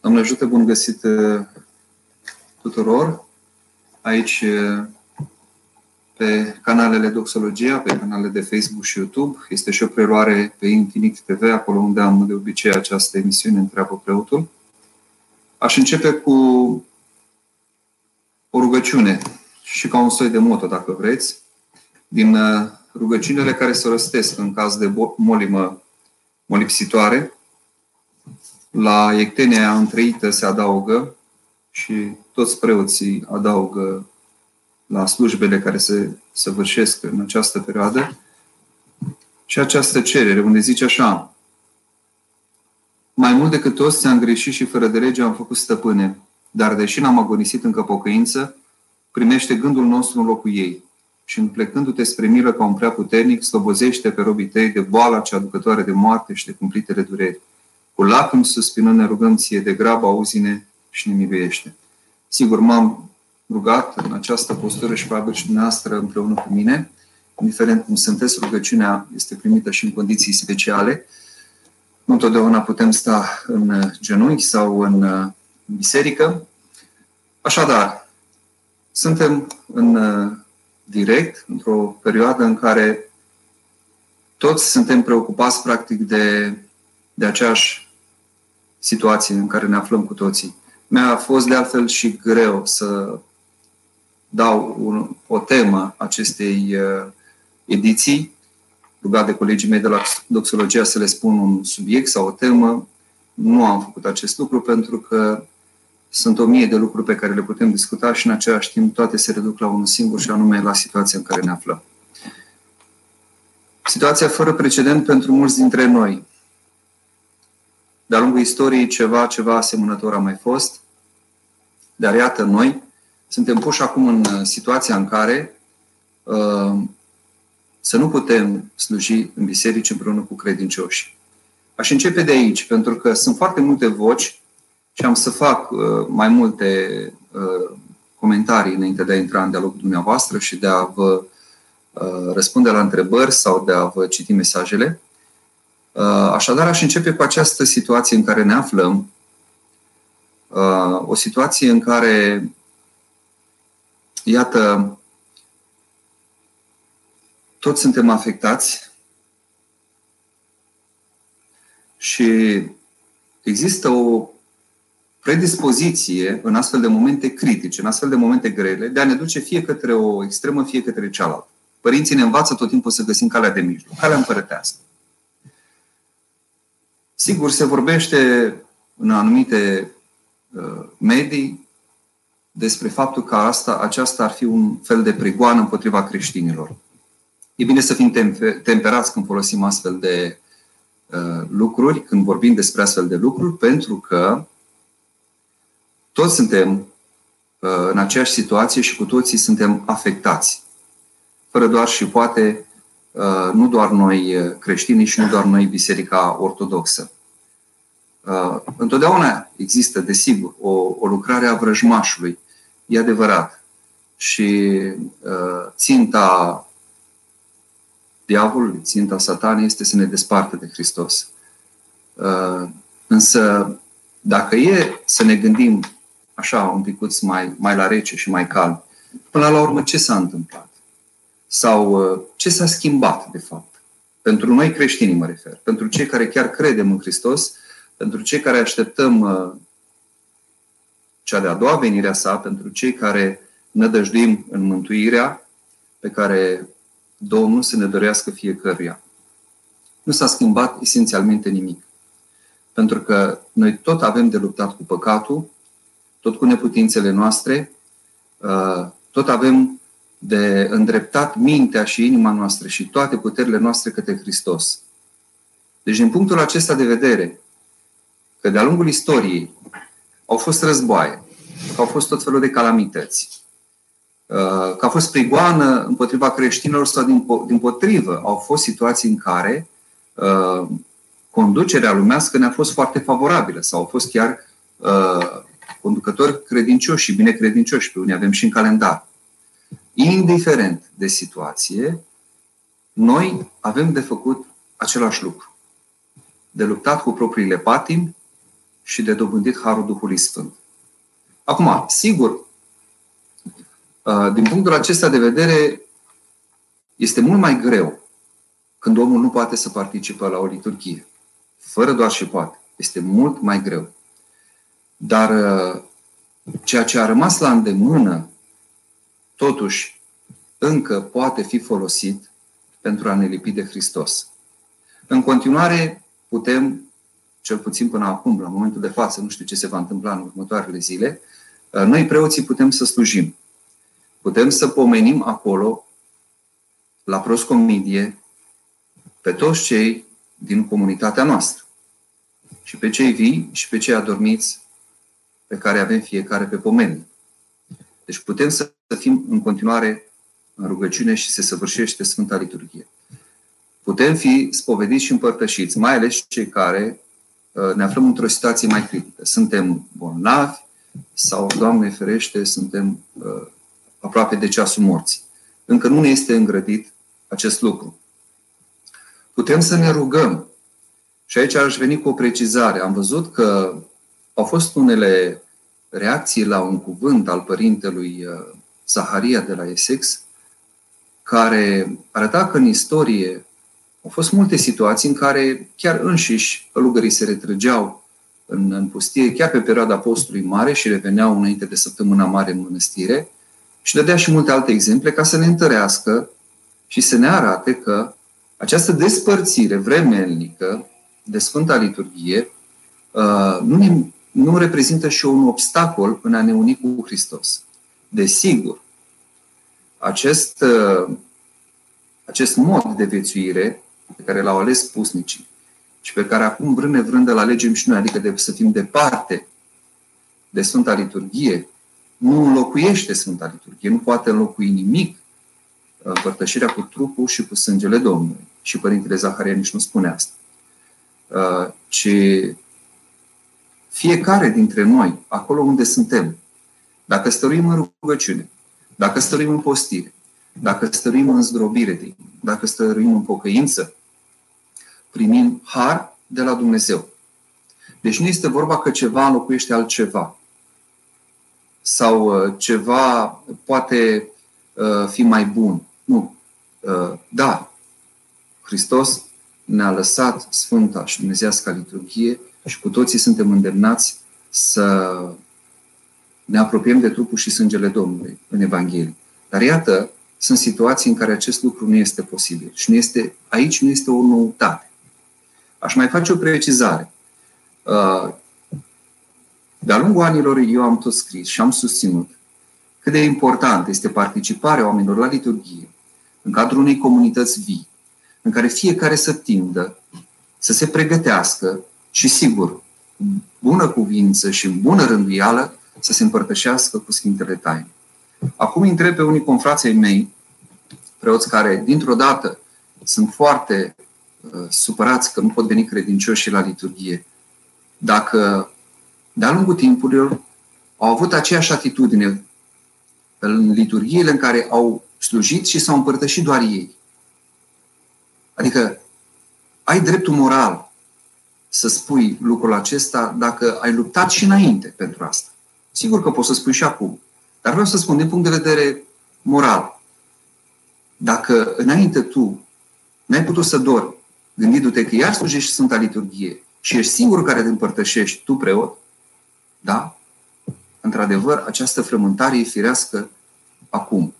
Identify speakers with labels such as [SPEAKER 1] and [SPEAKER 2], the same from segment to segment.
[SPEAKER 1] Doamne ajută, bun găsit uh, tuturor aici uh, pe canalele Doxologia, pe canalele de Facebook și YouTube. Este și o preluare pe Infinit TV, acolo unde am de obicei această emisiune Întreabă Preotul. Aș începe cu o rugăciune și ca un soi de moto, dacă vreți, din uh, rugăciunile care se răstesc în caz de molimă molipsitoare, la ectenia întreită se adaugă și toți preoții adaugă la slujbele care se săvârșesc în această perioadă și această cerere, unde zice așa, mai mult decât toți ți-am greșit și fără de lege am făcut stăpâne, dar deși n-am agonisit încă pocăință, primește gândul nostru în locul ei și plecându-te spre milă ca un prea puternic, slobozește pe robii tăi de boala cea aducătoare de moarte și de cumplitele dureri. Cu lacrimi suspinând ne rugăm ție de grabă, auzine și ne miluiește. Sigur, m-am rugat în această postură și probabil și dumneavoastră împreună cu mine, indiferent cum sunteți, rugăciunea este primită și în condiții speciale. Nu întotdeauna putem sta în genunchi sau în biserică. Așadar, suntem în direct, într-o perioadă în care toți suntem preocupați practic de, de aceeași situație în care ne aflăm cu toții. Mi-a fost de altfel și greu să dau un, o temă acestei uh, ediții, rugat de colegii mei de la Doxologia să le spun un subiect sau o temă. Nu am făcut acest lucru pentru că sunt o mie de lucruri pe care le putem discuta și în același timp toate se reduc la unul singur și anume la situația în care ne aflăm. Situația fără precedent pentru mulți dintre noi. De-a lungul istoriei ceva, ceva asemănător a mai fost, dar iată noi suntem puși acum în situația în care uh, să nu putem sluji în biserici împreună cu credincioși. Aș începe de aici, pentru că sunt foarte multe voci și am să fac uh, mai multe uh, comentarii înainte de a intra în dialogul dumneavoastră și de a vă uh, răspunde la întrebări sau de a vă citi mesajele. Așadar, aș începe cu această situație în care ne aflăm. O situație în care, iată, toți suntem afectați și există o predispoziție în astfel de momente critice, în astfel de momente grele, de a ne duce fie către o extremă, fie către cealaltă. Părinții ne învață tot timpul să găsim calea de mijloc, calea împărătească. Sigur, se vorbește în anumite uh, medii despre faptul că asta, aceasta ar fi un fel de prigoană împotriva creștinilor. E bine să fim temperați când folosim astfel de uh, lucruri, când vorbim despre astfel de lucruri, pentru că toți suntem uh, în aceeași situație și cu toții suntem afectați. Fără doar și poate, uh, nu doar noi uh, creștini și nu doar noi Biserica Ortodoxă. Întotdeauna există, desigur, o, o lucrare a vrăjmașului, e adevărat. Și ținta diavolului, ținta satanei este să ne despartă de Hristos. Însă, dacă e să ne gândim așa, un pic mai, mai la rece și mai calm. Până la urmă, ce s-a întâmplat? Sau uh, ce s-a schimbat, de fapt? Pentru noi creștini mă refer. Pentru cei care chiar credem în Hristos, pentru cei care așteptăm uh, cea de-a doua venire a sa, pentru cei care nădăjduim în mântuirea pe care Domnul să ne dorească fiecăruia. Nu s-a schimbat esențialmente nimic. Pentru că noi tot avem de luptat cu păcatul, tot cu neputințele noastre, uh, tot avem de îndreptat mintea și inima noastră și toate puterile noastre către Hristos. Deci, din punctul acesta de vedere, că de-a lungul istoriei au fost războaie, că au fost tot felul de calamități, uh, că a fost prigoană împotriva creștinilor sau din, din potrivă, au fost situații în care uh, conducerea lumească ne-a fost foarte favorabilă sau au fost chiar uh, conducători credincioși și binecredincioși, pe unii avem și în calendar. Indiferent de situație, noi avem de făcut același lucru. De luptat cu propriile patimi și de dobândit harul Duhului Sfânt. Acum, sigur, uh, din punctul acesta de vedere, este mult mai greu când omul nu poate să participe la o liturghie. Fără doar și poate. Este mult mai greu. Dar uh, ceea ce a rămas la îndemână, totuși, încă poate fi folosit pentru a ne lipi de Hristos. În continuare, putem, cel puțin până acum, la momentul de față, nu știu ce se va întâmpla în următoarele zile, uh, noi preoții putem să slujim. Putem să pomenim acolo, la proscomidie, pe toți cei din comunitatea noastră. Și pe cei vii și pe cei adormiți pe care avem fiecare pe pomeni. Deci putem să fim în continuare în rugăciune și se săvârșește Sfânta Liturghie. Putem fi spovediți și împărtășiți, mai ales cei care uh, ne aflăm într-o situație mai critică. Suntem bolnavi sau, Doamne ferește, suntem uh, aproape de ceasul morții. Încă nu ne este îngrădit acest lucru. Putem să ne rugăm. Și aici aș veni cu o precizare. Am văzut că au fost unele reacții la un cuvânt al părintelui uh, Zaharia de la Essex, care arăta că în istorie au fost multe situații în care chiar înșiși călugării se retrăgeau în, în pustie, chiar pe perioada postului mare și reveneau înainte de săptămâna mare în mănăstire și dădea și multe alte exemple ca să ne întărească și să ne arate că această despărțire vremelnică de Sfânta Liturghie uh, nu, ne, nu reprezintă și un obstacol în a ne uni cu Hristos. Desigur, acest, uh, acest mod de viețuire pe care l-au ales pusnicii și pe care acum vrând nevrând îl alegem și noi, adică de să fim departe de Sfânta Liturghie, nu înlocuiește Sfânta Liturghie, nu poate înlocui nimic împărtășirea cu trupul și cu sângele Domnului. Și Părintele Zaharia nici nu spune asta. Uh, ci fiecare dintre noi, acolo unde suntem, dacă stăruim în rugăciune, dacă stăruim în postire, dacă stăruim în zdrobire, dacă stăruim în pocăință, primim har de la Dumnezeu. Deci nu este vorba că ceva înlocuiește altceva. Sau uh, ceva poate uh, fi mai bun. Nu. Da, Hristos ne-a lăsat Sfânta și Dumnezească liturghie și cu toții suntem îndemnați să ne apropiem de trupul și sângele Domnului în Evanghelie. Dar iată, sunt situații în care acest lucru nu este posibil. Și nu este, aici nu este o noutate. Aș mai face o precizare. Uh, de-a lungul anilor eu am tot scris și am susținut cât de important este participarea oamenilor la liturghie în cadrul unei comunități vii, în care fiecare să tindă, să se pregătească și, sigur, bună cuvință și bună rânduială să se împărtășească cu Sfintele Taine. Acum întreb pe unii confrații mei, preoți care, dintr-o dată, sunt foarte uh, supărați că nu pot veni credincioși la liturghie, dacă de-a lungul timpurilor au avut aceeași atitudine în liturghiile în care au slujit și s-au împărtășit doar ei. Adică ai dreptul moral să spui lucrul acesta dacă ai luptat și înainte pentru asta. Sigur că poți să spui și acum. Dar vreau să spun din punct de vedere moral. Dacă înainte tu n-ai putut să dormi gândindu-te că iar slujești Sfânta Liturghie și ești singurul care te împărtășești, tu preot, da? Într-adevăr, această frământare e firească acum.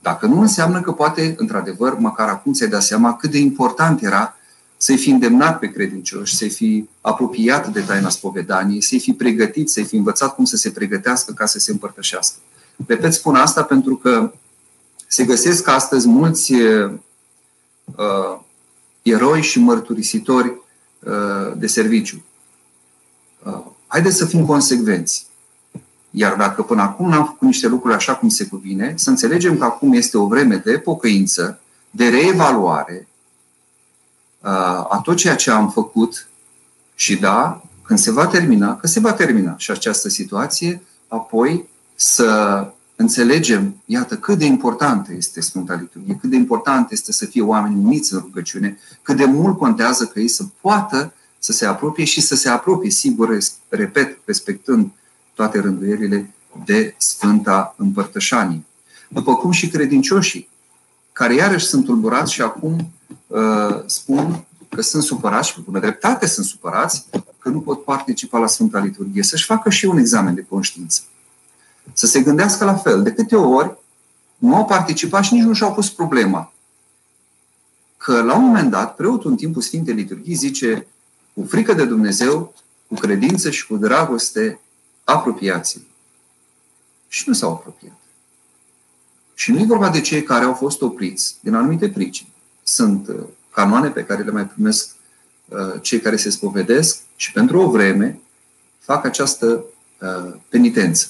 [SPEAKER 1] Dacă nu înseamnă că poate, într-adevăr, măcar acum ți-ai dat seama cât de important era să-i fi îndemnat pe credincioși, să-i fi apropiat de taina spovedaniei, să-i fi pregătit, să-i fi învățat cum să se pregătească ca să se împărtășească. Repet, spun asta pentru că se găsesc astăzi mulți uh, eroi și mărturisitori uh, de serviciu. Uh, haideți să fim consecvenți. Iar dacă până acum n-am făcut niște lucruri așa cum se cuvine, să înțelegem că acum este o vreme de pocăință, de reevaluare uh, a tot ceea ce am făcut și da, când se va termina, că se va termina și această situație, apoi să înțelegem, iată, cât de importantă este Sfânta Liturghie, cât de important este să fie oameni uniți în rugăciune, cât de mult contează că ei să poată să se apropie și să se apropie, sigur, repet, respectând toate rânduierile de Sfânta Împărtășanie. După cum și credincioșii, care iarăși sunt tulburați și acum uh, spun că sunt supărați și cu bună dreptate sunt supărați că nu pot participa la Sfânta Liturghie, să-și facă și un examen de conștiință. Să se gândească la fel. De câte ori nu au participat și nici nu și-au pus problema. Că la un moment dat, preotul în timpul Sfintei Liturghii zice cu frică de Dumnezeu, cu credință și cu dragoste, apropiați Și nu s-au apropiat. Și nu e vorba de cei care au fost opriți din anumite pricini. Sunt uh, canoane pe care le mai primesc uh, cei care se spovedesc și pentru o vreme fac această uh, penitență.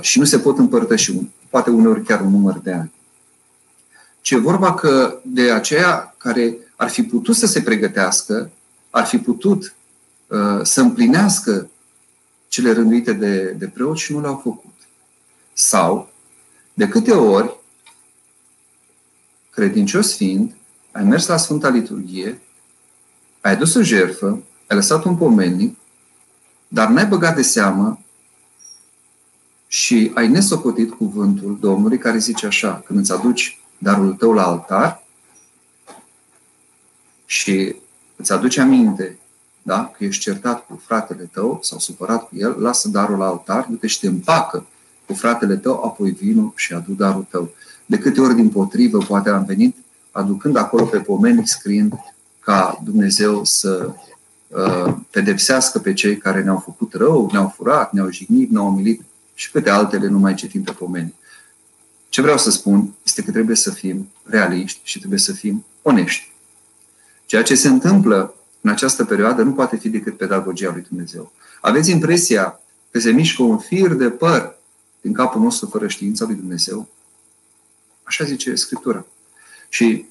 [SPEAKER 1] Și nu se pot împărtăși, poate uneori chiar un număr de ani. Ce e vorba că de aceia care ar fi putut să se pregătească, ar fi putut să împlinească cele rânduite de, de preot și nu le-au făcut. Sau, de câte ori, credincios fiind, ai mers la Sfânta Liturghie, ai dus o jertfă, ai lăsat un pomennic, dar n-ai băgat de seamă și ai nesocotit cuvântul Domnului care zice așa, când îți aduci darul tău la altar și îți aduce aminte da? că ești certat cu fratele tău sau supărat cu el, lasă darul la altar, du-te și te împacă cu fratele tău, apoi vino și adu darul tău. De câte ori din potrivă poate am venit aducând acolo pe pomeni, scriind ca Dumnezeu să uh, pedepsească pe cei care ne-au făcut rău, ne-au furat, ne-au jignit, ne-au umilit și câte altele nu mai citim pe pomeni. Ce vreau să spun este că trebuie să fim realiști și trebuie să fim onești. Ceea ce se întâmplă în această perioadă nu poate fi decât pedagogia lui Dumnezeu. Aveți impresia că se mișcă un fir de păr din capul nostru fără știința lui Dumnezeu? Așa zice Scriptura. Și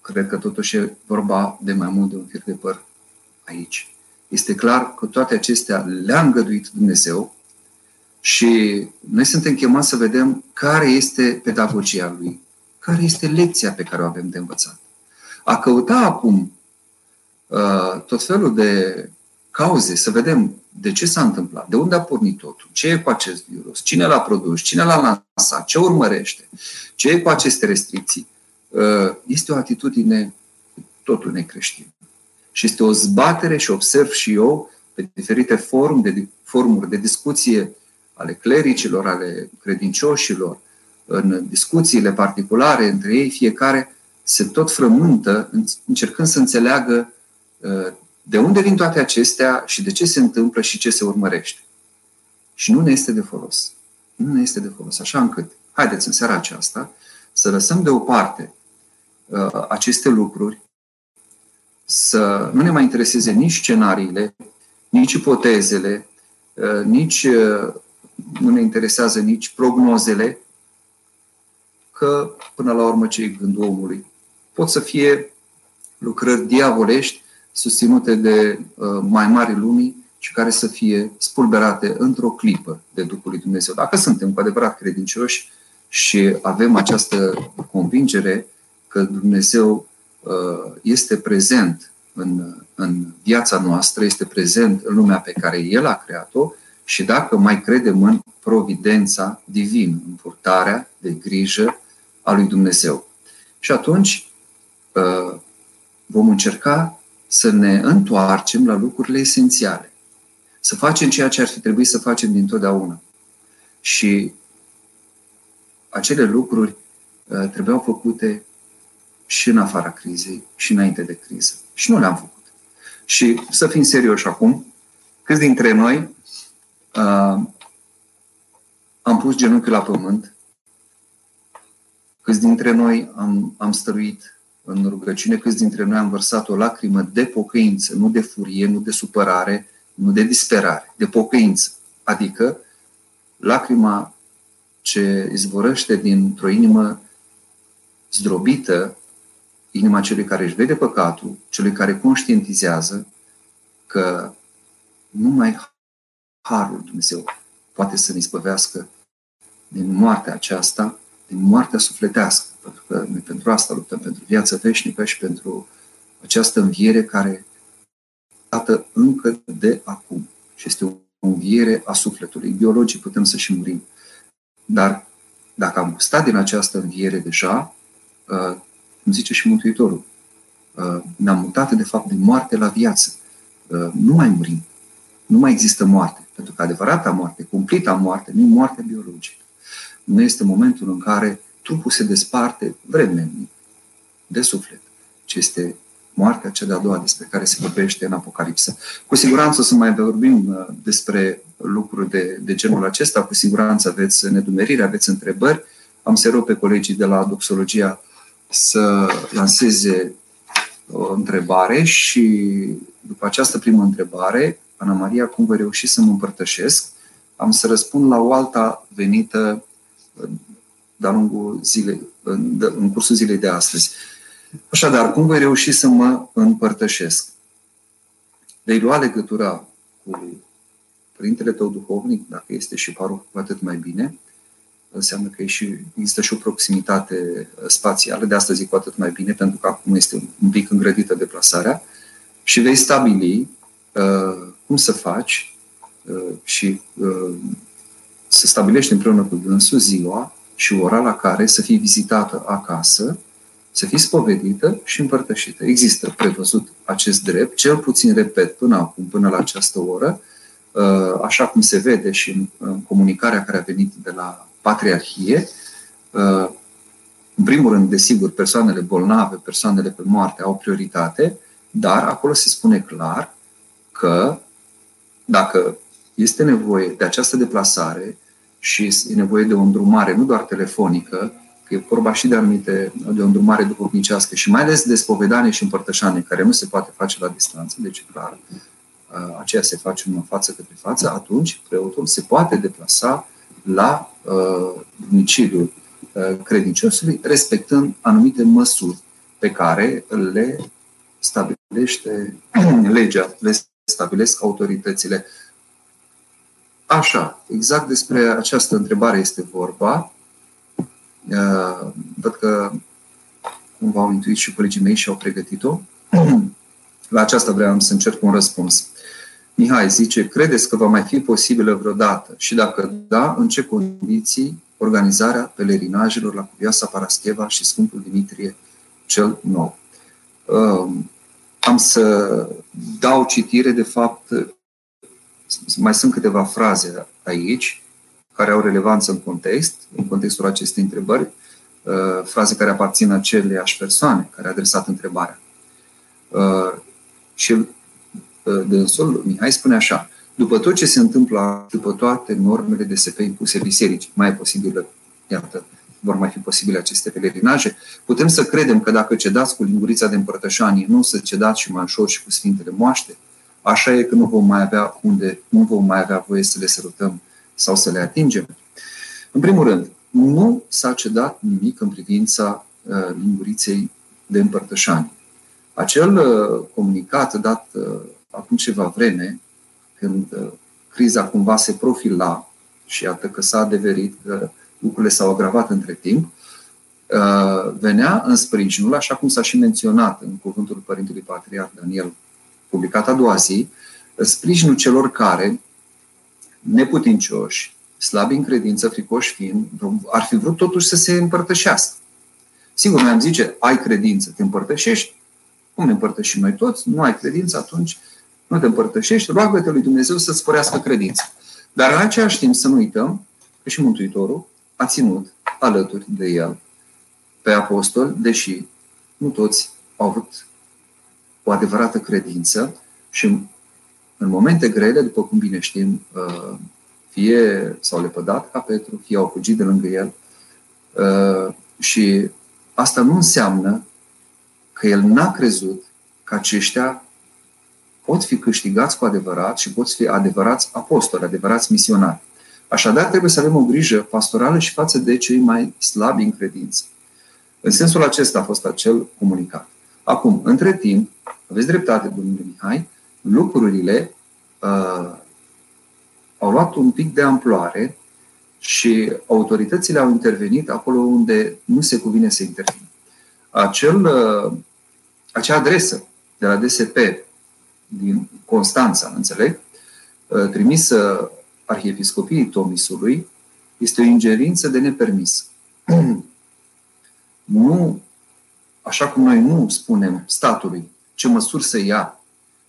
[SPEAKER 1] cred că totuși e vorba de mai mult de un fir de păr aici. Este clar că toate acestea le-a îngăduit Dumnezeu și noi suntem chemați să vedem care este pedagogia Lui, care este lecția pe care o avem de învățat. A căuta acum uh, tot felul de cauze, să vedem de ce s-a întâmplat, de unde a pornit totul, ce e cu acest virus, cine l-a produs, cine l-a lansat, ce urmărește, ce e cu aceste restricții, uh, este o atitudine totul necreștină. Și este o zbatere și observ și eu pe diferite forum de, forumuri de discuție ale clericilor, ale credincioșilor, în discuțiile particulare între ei, fiecare se tot frământă încercând să înțeleagă uh, de unde vin toate acestea și de ce se întâmplă și ce se urmărește. Și nu ne este de folos. Nu ne este de folos. Așa încât, haideți în seara aceasta să lăsăm deoparte uh, aceste lucruri, să nu ne mai intereseze nici scenariile, nici ipotezele, uh, nici uh, nu ne interesează nici prognozele, că până la urmă ce e gândul omului pot să fie lucrări diavolești susținute de uh, mai mari lumii și care să fie spulberate într-o clipă de Duhul lui Dumnezeu. Dacă suntem cu adevărat credincioși și avem această convingere că Dumnezeu uh, este prezent în, în viața noastră, este prezent în lumea pe care El a creat-o și dacă mai credem în providența divină, în purtarea de grijă a lui Dumnezeu. Și atunci uh, vom încerca să ne întoarcem la lucrurile esențiale. Să facem ceea ce ar fi trebuit să facem dintotdeauna. Și acele lucruri uh, trebuiau făcute și în afara crizei și înainte de criză. Și nu le-am făcut. Și să fim serioși acum, câți dintre noi uh, am pus genunchiul la pământ, câți dintre noi am, am stăruit în rugăciune, câți dintre noi am vărsat o lacrimă de pocăință, nu de furie, nu de supărare, nu de disperare, de pocăință. Adică lacrima ce izvorăște dintr-o inimă zdrobită, inima celui care își vede păcatul, celui care conștientizează că numai Harul Dumnezeu poate să ne spăvească din moartea aceasta, din moartea sufletească pentru că noi pentru asta luptăm, pentru viața veșnică și pentru această înviere care dată încă de acum. Și este o înviere a sufletului. Biologic putem să și murim. Dar dacă am gustat din această înviere deja, uh, cum zice și Mântuitorul, uh, ne-am mutat de fapt din moarte la viață. Uh, nu mai murim. Nu mai există moarte. Pentru că adevărata moarte, cumplita moarte, nu moartea biologică. Nu este momentul în care trupul se desparte vremenic de suflet, ci este moartea cea de-a doua despre care se vorbește în Apocalipsă. Cu siguranță o să mai vorbim uh, despre lucruri de, de genul acesta, cu siguranță aveți nedumerire, aveți întrebări. Am să rog pe colegii de la Doxologia să lanseze o întrebare și după această primă întrebare, Ana Maria, cum voi reuși să mă împărtășesc, am să răspund la o alta venită de-a lungul zilei, în, în cursul zilei de astăzi. Așadar, cum voi reuși să mă împărtășesc? Vei lua legătura cu Părintele tău duhovnic, dacă este și paroh, cu atât mai bine. Înseamnă că e și, există și o proximitate spațială, de astăzi cu atât mai bine, pentru că acum este un pic îngrădită deplasarea. Și vei stabili uh, cum să faci uh, și uh, să stabilești împreună cu dânsul ziua și ora la care să fii vizitată acasă, să fii spovedită și împărtășită. Există prevăzut acest drept, cel puțin, repet, până acum, până la această oră, uh, așa cum se vede și în comunicarea care a venit de la Patriarhie, uh, în primul rând, desigur, persoanele bolnave, persoanele pe moarte au prioritate, dar acolo se spune clar că dacă este nevoie de această deplasare și e nevoie de o îndrumare, nu doar telefonică, că e vorba și de anumite, de o îndrumare duhovnicească și mai ales de spovedanie și împărtășanie, care nu se poate face la distanță, deci clar, aceea se face în față către față, atunci preotul se poate deplasa la uh, domiciliul uh, credinciosului, respectând anumite măsuri pe care le stabilește legea, le stabilesc autoritățile. Așa, exact despre această întrebare este vorba. Uh, văd că cumva au intuit și colegii mei și au pregătit-o. La aceasta vreau să încerc un răspuns. Mihai zice, credeți că va mai fi posibilă vreodată? Și dacă da, în ce condiții organizarea pelerinajelor la Cuvioasa Parascheva și Sfântul Dimitrie cel Nou? Uh, am să dau citire, de fapt, mai sunt câteva fraze aici care au relevanță în context, în contextul acestei întrebări, uh, fraze care aparțin aceleiași persoane care a adresat întrebarea. Uh, și uh, dânsul, Mihai, spune așa, după tot ce se întâmplă, după toate normele de SP impuse bisericii, mai e posibilă, iată, vor mai fi posibile aceste pelerinaje, putem să credem că dacă cedați cu lingurița de împărtășanie, nu să cedați și mai ușor și cu Sfintele Moaște, așa e că nu vom mai avea unde, nu vom mai avea voie să le sărutăm sau să le atingem. În primul rând, nu s-a cedat nimic în privința uh, linguriței de împărtășanie. Acel uh, comunicat dat uh, acum ceva vreme, când uh, criza cumva se profila și iată că s-a adeverit că lucrurile s-au agravat între timp, uh, venea în sprijinul, așa cum s-a și menționat în cuvântul Părintelui Patriarh Daniel, publicat a doua zi, sprijinul celor care, neputincioși, slabi în credință, fricoși fiind, ar fi vrut totuși să se împărtășească. Sigur, noi am zice, ai credință, te împărtășești, cum ne împărtășim noi toți, nu ai credință, atunci nu te împărtășești, roagă-te lui Dumnezeu să-ți sporească credința. Dar în același timp să nu uităm că și Mântuitorul a ținut alături de el pe apostol, deși nu toți au avut o adevărată credință și în momente grele, după cum bine știm, uh, fie s-au lepădat ca Petru, fie au fugit de lângă el. Uh, și asta nu înseamnă că el n-a crezut că aceștia pot fi câștigați cu adevărat și pot fi adevărați apostoli, adevărați misionari. Așadar, trebuie să avem o grijă pastorală și față de cei mai slabi în credință. În sensul acesta a fost acel comunicat. Acum, între timp, aveți dreptate, domnule Mihai, lucrurile uh, au luat un pic de amploare și autoritățile au intervenit acolo unde nu se cuvine să intervină. Acel, uh, acea adresă de la DSP din Constanța, înțeleg, trimisă Arhiepiscopiei Tomisului, este o ingerință de nepermis. Nu, așa cum noi nu spunem statului ce măsuri să ia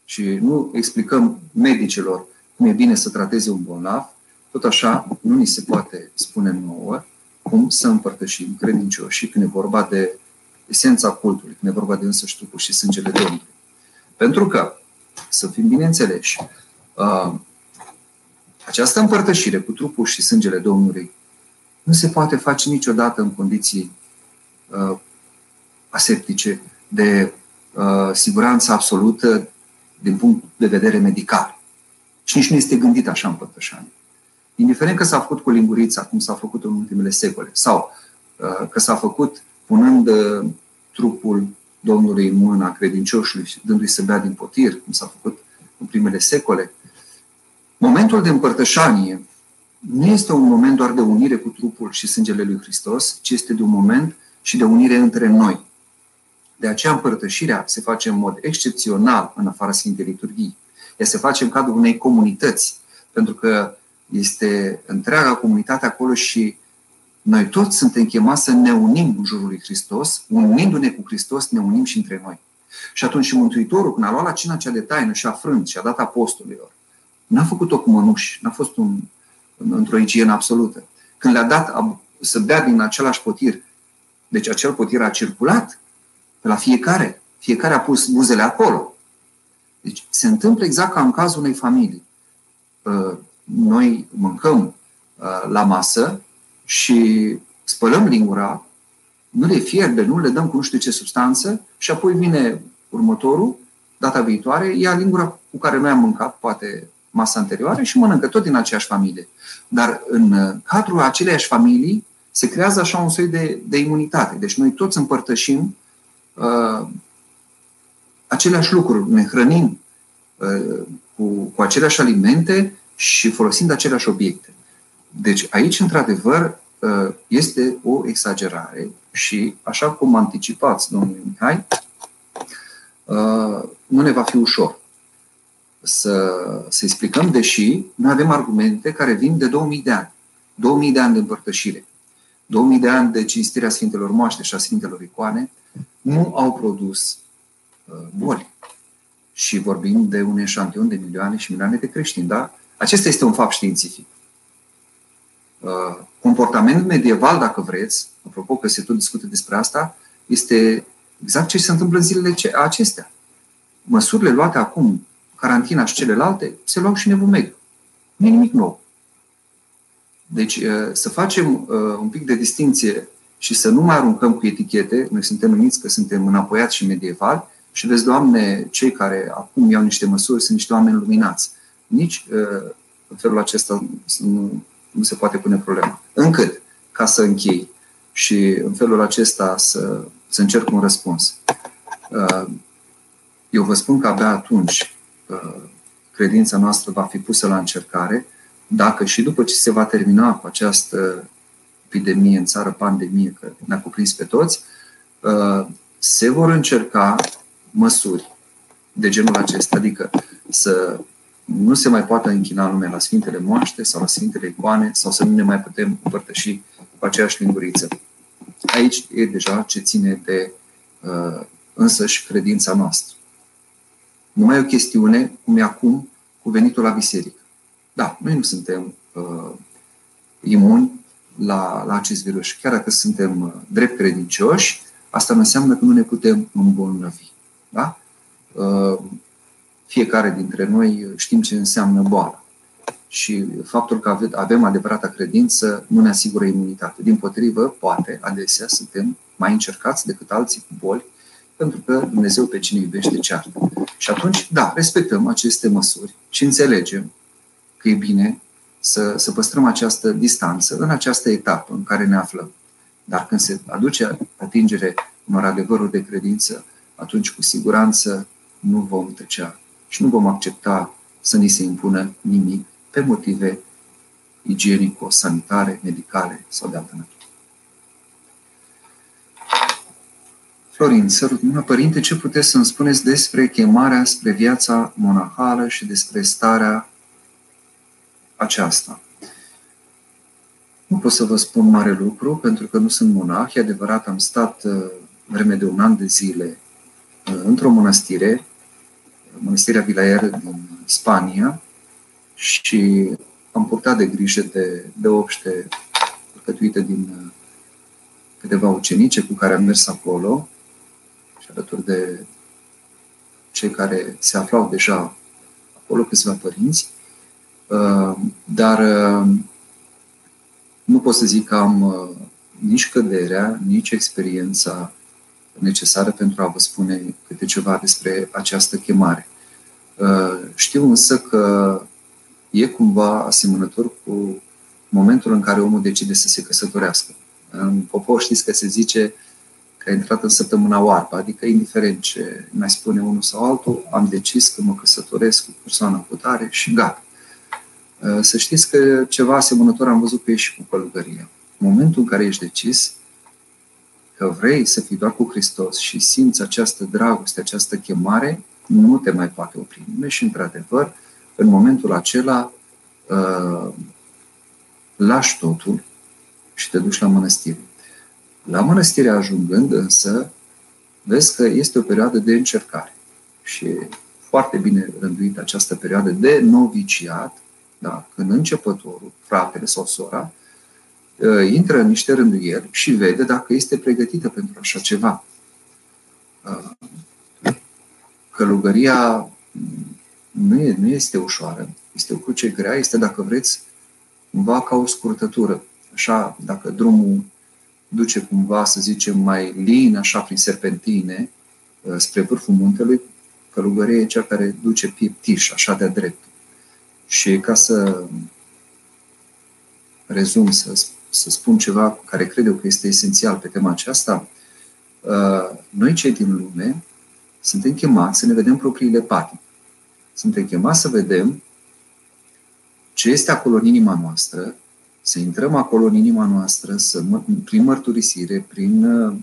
[SPEAKER 1] și nu explicăm medicilor cum e bine să trateze un bolnav, tot așa nu ni se poate spune nouă cum să împărtășim credincioși când e vorba de esența cultului, când e vorba de însăși trupul și sângele Domnului. Pentru că, să fim bineînțeleși, uh, această împărtășire cu trupul și sângele Domnului nu se poate face niciodată în condiții uh, aseptice de uh, siguranță absolută din punct de vedere medical. Și nici nu este gândit așa împărtășanie. Indiferent că s-a făcut cu lingurița, cum s-a făcut în ultimele secole, sau uh, că s-a făcut punând uh, trupul Domnului în mâna credincioșului și dându-i să bea din potir, cum s-a făcut în primele secole, momentul de împărtășanie nu este un moment doar de unire cu trupul și sângele lui Hristos, ci este de un moment și de unire între noi. De aceea împărtășirea se face în mod excepțional în afara Sfintei Liturghii. Ea se face în cadrul unei comunități, pentru că este întreaga comunitate acolo și noi toți suntem chemați să ne unim în jurul lui Hristos, unindu-ne cu Hristos, ne unim și între noi. Și atunci și Mântuitorul, când a luat la cina cea de taină și a frânt și a dat apostolilor, n-a făcut-o cu mănuși, n-a fost un, într-o igienă absolută. Când le-a dat să bea din același potir, deci acel potir a circulat pe la fiecare. Fiecare a pus buzele acolo. Deci se întâmplă exact ca în cazul unei familii. Uh, noi mâncăm uh, la masă și spălăm lingura, nu le fierbe, nu le dăm cu nu știu ce substanță și apoi vine următorul, data viitoare, ia lingura cu care noi am mâncat, poate masa anterioară și mănâncă tot din aceeași familie. Dar în uh, cadrul aceleiași familii se creează așa un soi de, de imunitate. Deci noi toți împărtășim uh, aceleași lucruri, ne hrănim uh, cu, cu aceleași alimente și folosind aceleași obiecte. Deci aici, într-adevăr, uh, este o exagerare și, așa cum anticipați, domnul Mihai, uh, nu ne va fi ușor să, să explicăm, deși noi avem argumente care vin de 2000 de ani. 2000 de ani de împărtășire. 2000 de ani de cinstirea Sfintelor Moaște și a Sfintelor Icoane nu au produs uh, boli. Și vorbim de un eșantion de milioane și milioane de creștini, da? Acesta este un fapt științific. Uh, comportament medieval, dacă vreți, apropo că se tot discută despre asta, este exact ce se întâmplă în zilele acestea. Măsurile luate acum, carantina și celelalte, se luau și în mediu. Nu nimic nou. Deci uh, să facem uh, un pic de distinție și să nu mai aruncăm cu etichete, noi suntem numiți că suntem înapoiați și medievali, și vezi, Doamne, cei care acum iau niște măsuri sunt niște oameni luminați. Nici în felul acesta nu, nu se poate pune problema. Încât, ca să închei și în felul acesta să, să încerc un răspuns. Uh, eu vă spun că abia atunci uh, credința noastră va fi pusă la încercare dacă și după ce se va termina cu această epidemie în țară, pandemie, că ne-a cuprins pe toți, uh, se vor încerca măsuri de genul acesta, adică să nu se mai poate închina lumea la Sfintele Moaște sau la Sfintele Icoane sau să nu ne mai putem împărtăși cu aceeași linguriță. Aici e deja ce ține de uh, însăși credința noastră. Nu mai e o chestiune, cum e acum, cu venitul la biserică. Da, noi nu suntem uh, imuni la, la acest virus. Chiar dacă suntem uh, drept credincioși, asta nu înseamnă că nu ne putem îmbolnăvi. Da? Uh, fiecare dintre noi știm ce înseamnă boală. Și faptul că avem adevărata credință nu ne asigură imunitate. Din potrivă, poate, adesea, suntem mai încercați decât alții cu boli, pentru că Dumnezeu pe cine iubește ceartă. Și atunci, da, respectăm aceste măsuri și înțelegem că e bine să, să păstrăm această distanță în această etapă în care ne aflăm. Dar când se aduce atingere unor adevăruri de credință, atunci cu siguranță nu vom tăcea și nu vom accepta să ni se impună nimic pe motive igienico-sanitare, medicale sau de altă natură. Florin, sărut mâna, Părinte, ce puteți să-mi spuneți despre chemarea spre viața monahală și despre starea aceasta? Nu pot să vă spun mare lucru, pentru că nu sunt monah. E adevărat, am stat uh, vreme de un an de zile uh, într-o mănăstire, Mănăstirea Vilaer din Spania, și am purtat de grijă de, de obște alcătuite din uh, câteva ucenice cu care am mers acolo și alături de cei care se aflau deja acolo, câțiva părinți. Dar nu pot să zic că am uh, nici căderea, nici experiența necesară pentru a vă spune câte ceva despre această chemare. Uh, știu însă că e cumva asemănător cu momentul în care omul decide să se căsătorească. În popor știți că se zice că a intrat în săptămâna oarbă, adică indiferent ce mai spune unul sau altul, am decis că mă căsătoresc cu persoana cu tare și gata. Uh, să știți că ceva asemănător am văzut pe ei și cu călugăria. În momentul în care ești decis că vrei să fii doar cu Hristos și simți această dragoste, această chemare, nu te mai poate opri nimeni și, într-adevăr, în momentul acela uh, lași totul și te duci la mănăstire. La mănăstire ajungând, însă, vezi că este o perioadă de încercare și foarte bine rânduită această perioadă de noviciat, da? Când începătorul, fratele sau sora, ă, intră în niște rânduieli și vede dacă este pregătită pentru așa ceva. Ă, călugăria nu, e, nu este ușoară, este o cruce grea, este, dacă vreți, cumva ca o scurtătură. Așa, dacă drumul duce cumva, să zicem, mai lin, așa, prin serpentine, ă, spre vârful muntelui, călugăria e cea care duce pieptiș, așa de-a dreptul. Și ca să rezum, să, să spun ceva care cred eu că este esențial pe tema aceasta, uh, noi cei din lume suntem chemați să ne vedem propriile patimi. Suntem chemați să vedem ce este acolo în inima noastră, să intrăm acolo în inima noastră, să, prin mărturisire, prin uh,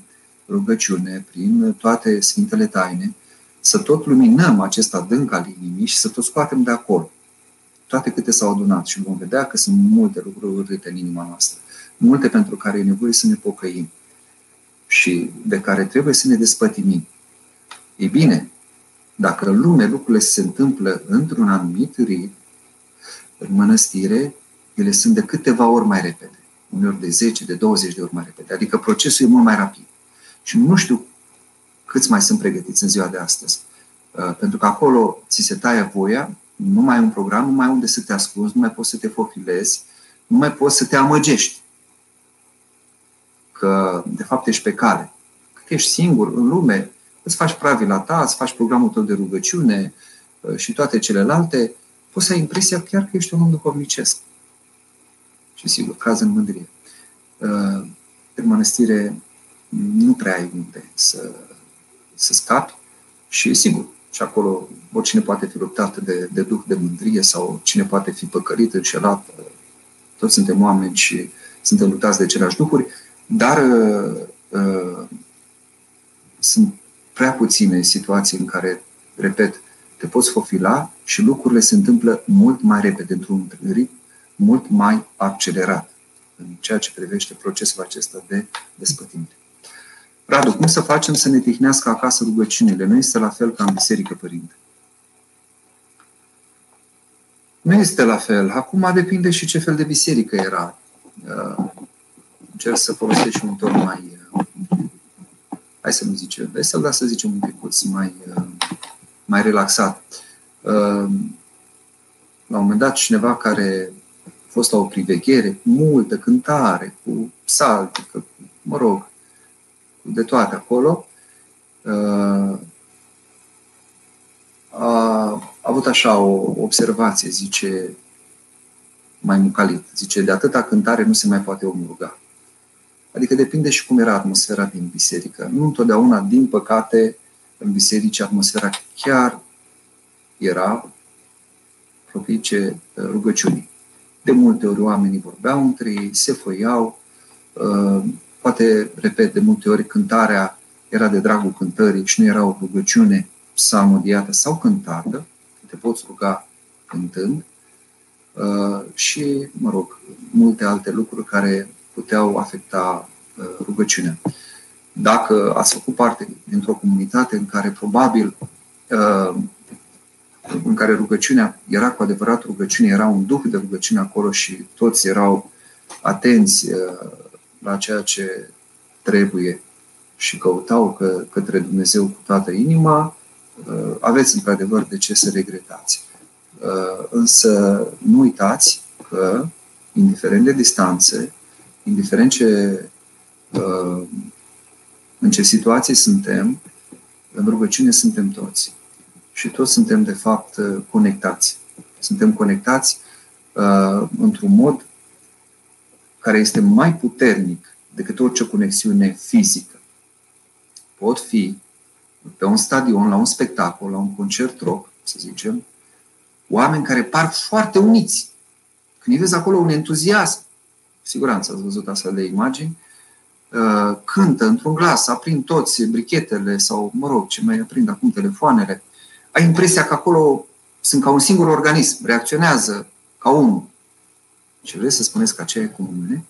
[SPEAKER 1] rugăciune, prin toate Sfintele Taine, să tot luminăm acest adânc al inimii și să tot scoatem de acolo toate câte s-au adunat și vom vedea că sunt multe lucruri urâte în inima noastră. Multe pentru care e nevoie să ne pocăim și de care trebuie să ne despătimim. E bine, dacă în lume lucrurile se întâmplă într-un anumit ritm, în mănăstire, ele sunt de câteva ori mai repede. Uneori de 10, de 20 de ori mai repede. Adică procesul e mult mai rapid. Și nu știu câți mai sunt pregătiți în ziua de astăzi. Uh, pentru că acolo ți se taie voia nu mai ai un program, nu mai ai unde să te ascunzi, nu mai poți să te fofilezi, nu mai poți să te amăgești. Că, de fapt, ești pe cale. Cât ești singur în lume, îți faci pravila ta, îți faci programul tău de rugăciune uh, și toate celelalte, poți să ai impresia chiar că ești un om duhovnicesc. Și sigur, caz în mândrie. Uh, în mănăstire nu prea ai unde să, să scapi și, sigur, și acolo oricine poate fi luptat de, de duh de mândrie sau cine poate fi păcălit, înșelat. Toți suntem oameni și suntem luptați de aceleași duhuri, dar uh, uh, sunt prea puține situații în care, repet, te poți fofila și lucrurile se întâmplă mult mai repede, într-un ritm mult mai accelerat în ceea ce privește procesul acesta de despătimire. Radu, cum să facem să ne tihnească acasă rugăciunile? Nu este la fel ca în biserică, părinte. Nu este la fel. Acum depinde și ce fel de biserică era. Uh, încerc să folosesc și un ton mai, uh, hai să nu zicem vesel, dar să zicem un pic mai, uh, mai relaxat. La un moment dat, cineva care a fost la o priveghere, cu multă cântare, cu saltică, mă rog, de toate acolo, uh, a avut așa o observație, zice mai mucalit, zice, de atâta cântare nu se mai poate omul ruga. Adică depinde și cum era atmosfera din biserică. Nu întotdeauna, din păcate, în biserici atmosfera chiar era propice uh, rugăciunii. De multe ori oamenii vorbeau între ei, se făiau, uh, Poate, repet, de multe ori cântarea era de dragul cântării și nu era o rugăciune psalmodiată sau cântată, te poți ruga cântând, uh, și, mă rog, multe alte lucruri care puteau afecta uh, rugăciunea. Dacă ați făcut parte dintr-o comunitate în care probabil uh, în care rugăciunea era cu adevărat rugăciune, era un duh de rugăciune acolo și toți erau atenți la ceea ce trebuie și căutau că, către Dumnezeu cu toată inima, uh, aveți într-adevăr de ce să regretați. Uh, însă nu uitați că, indiferent de distanțe, indiferent ce, uh, în ce situație suntem, în rugăciune suntem toți. Și toți suntem, de fapt, conectați. Suntem conectați uh, într-un mod care este mai puternic decât orice conexiune fizică pot fi pe un stadion, la un spectacol, la un concert rock, să zicem, oameni care par foarte uniți. Când îi vezi acolo un entuziasm, siguranță ați văzut astfel de imagini, uh, cântă într-un glas, aprind toți brichetele sau, mă rog, ce mai aprind acum telefoanele, ai impresia că acolo sunt ca un singur organism, reacționează ca unul. Și vreți să spuneți că aceea e comunune?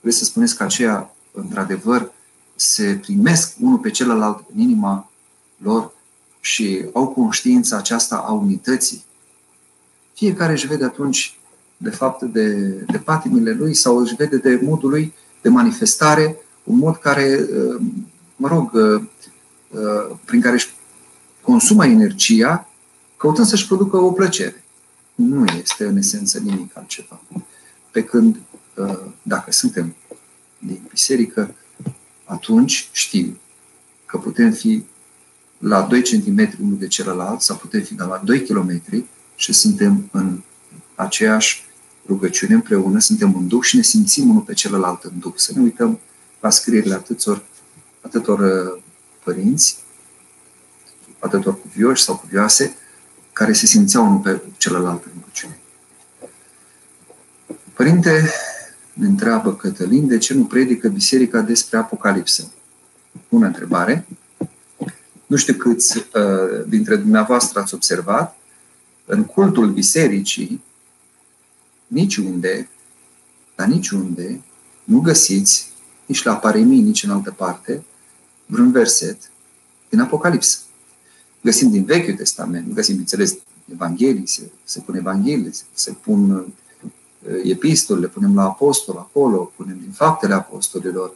[SPEAKER 1] Vreți să spuneți că aceea, într-adevăr, se primesc unul pe celălalt în inima lor și au conștiința aceasta a unității, fiecare își vede atunci, de fapt, de, de patimile lui sau își vede de modul lui de manifestare, un mod care, uh, mă rog, uh, uh, prin care își consumă energia, căutând să-și producă o plăcere. Nu este în esență nimic altceva. Pe când, dacă suntem din biserică, atunci știm că putem fi la 2 cm unul de celălalt sau putem fi la 2 km și suntem în aceeași rugăciune împreună, suntem în Duh și ne simțim unul pe celălalt în Duh. Să ne uităm la scrierile atâtor, atâtor uh, părinți, atâtor cuvioși sau cuvioase, care se simțeau unul pe celălalt în rugăciune. Părinte, ne întreabă Cătălin de ce nu predică biserica despre Apocalipsă. Bună întrebare. Nu știu câți uh, dintre dumneavoastră ați observat, în cultul bisericii, niciunde, dar niciunde, nu găsiți, nici la Paremii, nici în altă parte, vreun verset din Apocalipsă. Găsim din Vechiul Testament, găsim, înțeles, Evanghelii, se, se pun Evanghelii, se, se pun epistole, le punem la apostol acolo, punem din faptele apostolilor.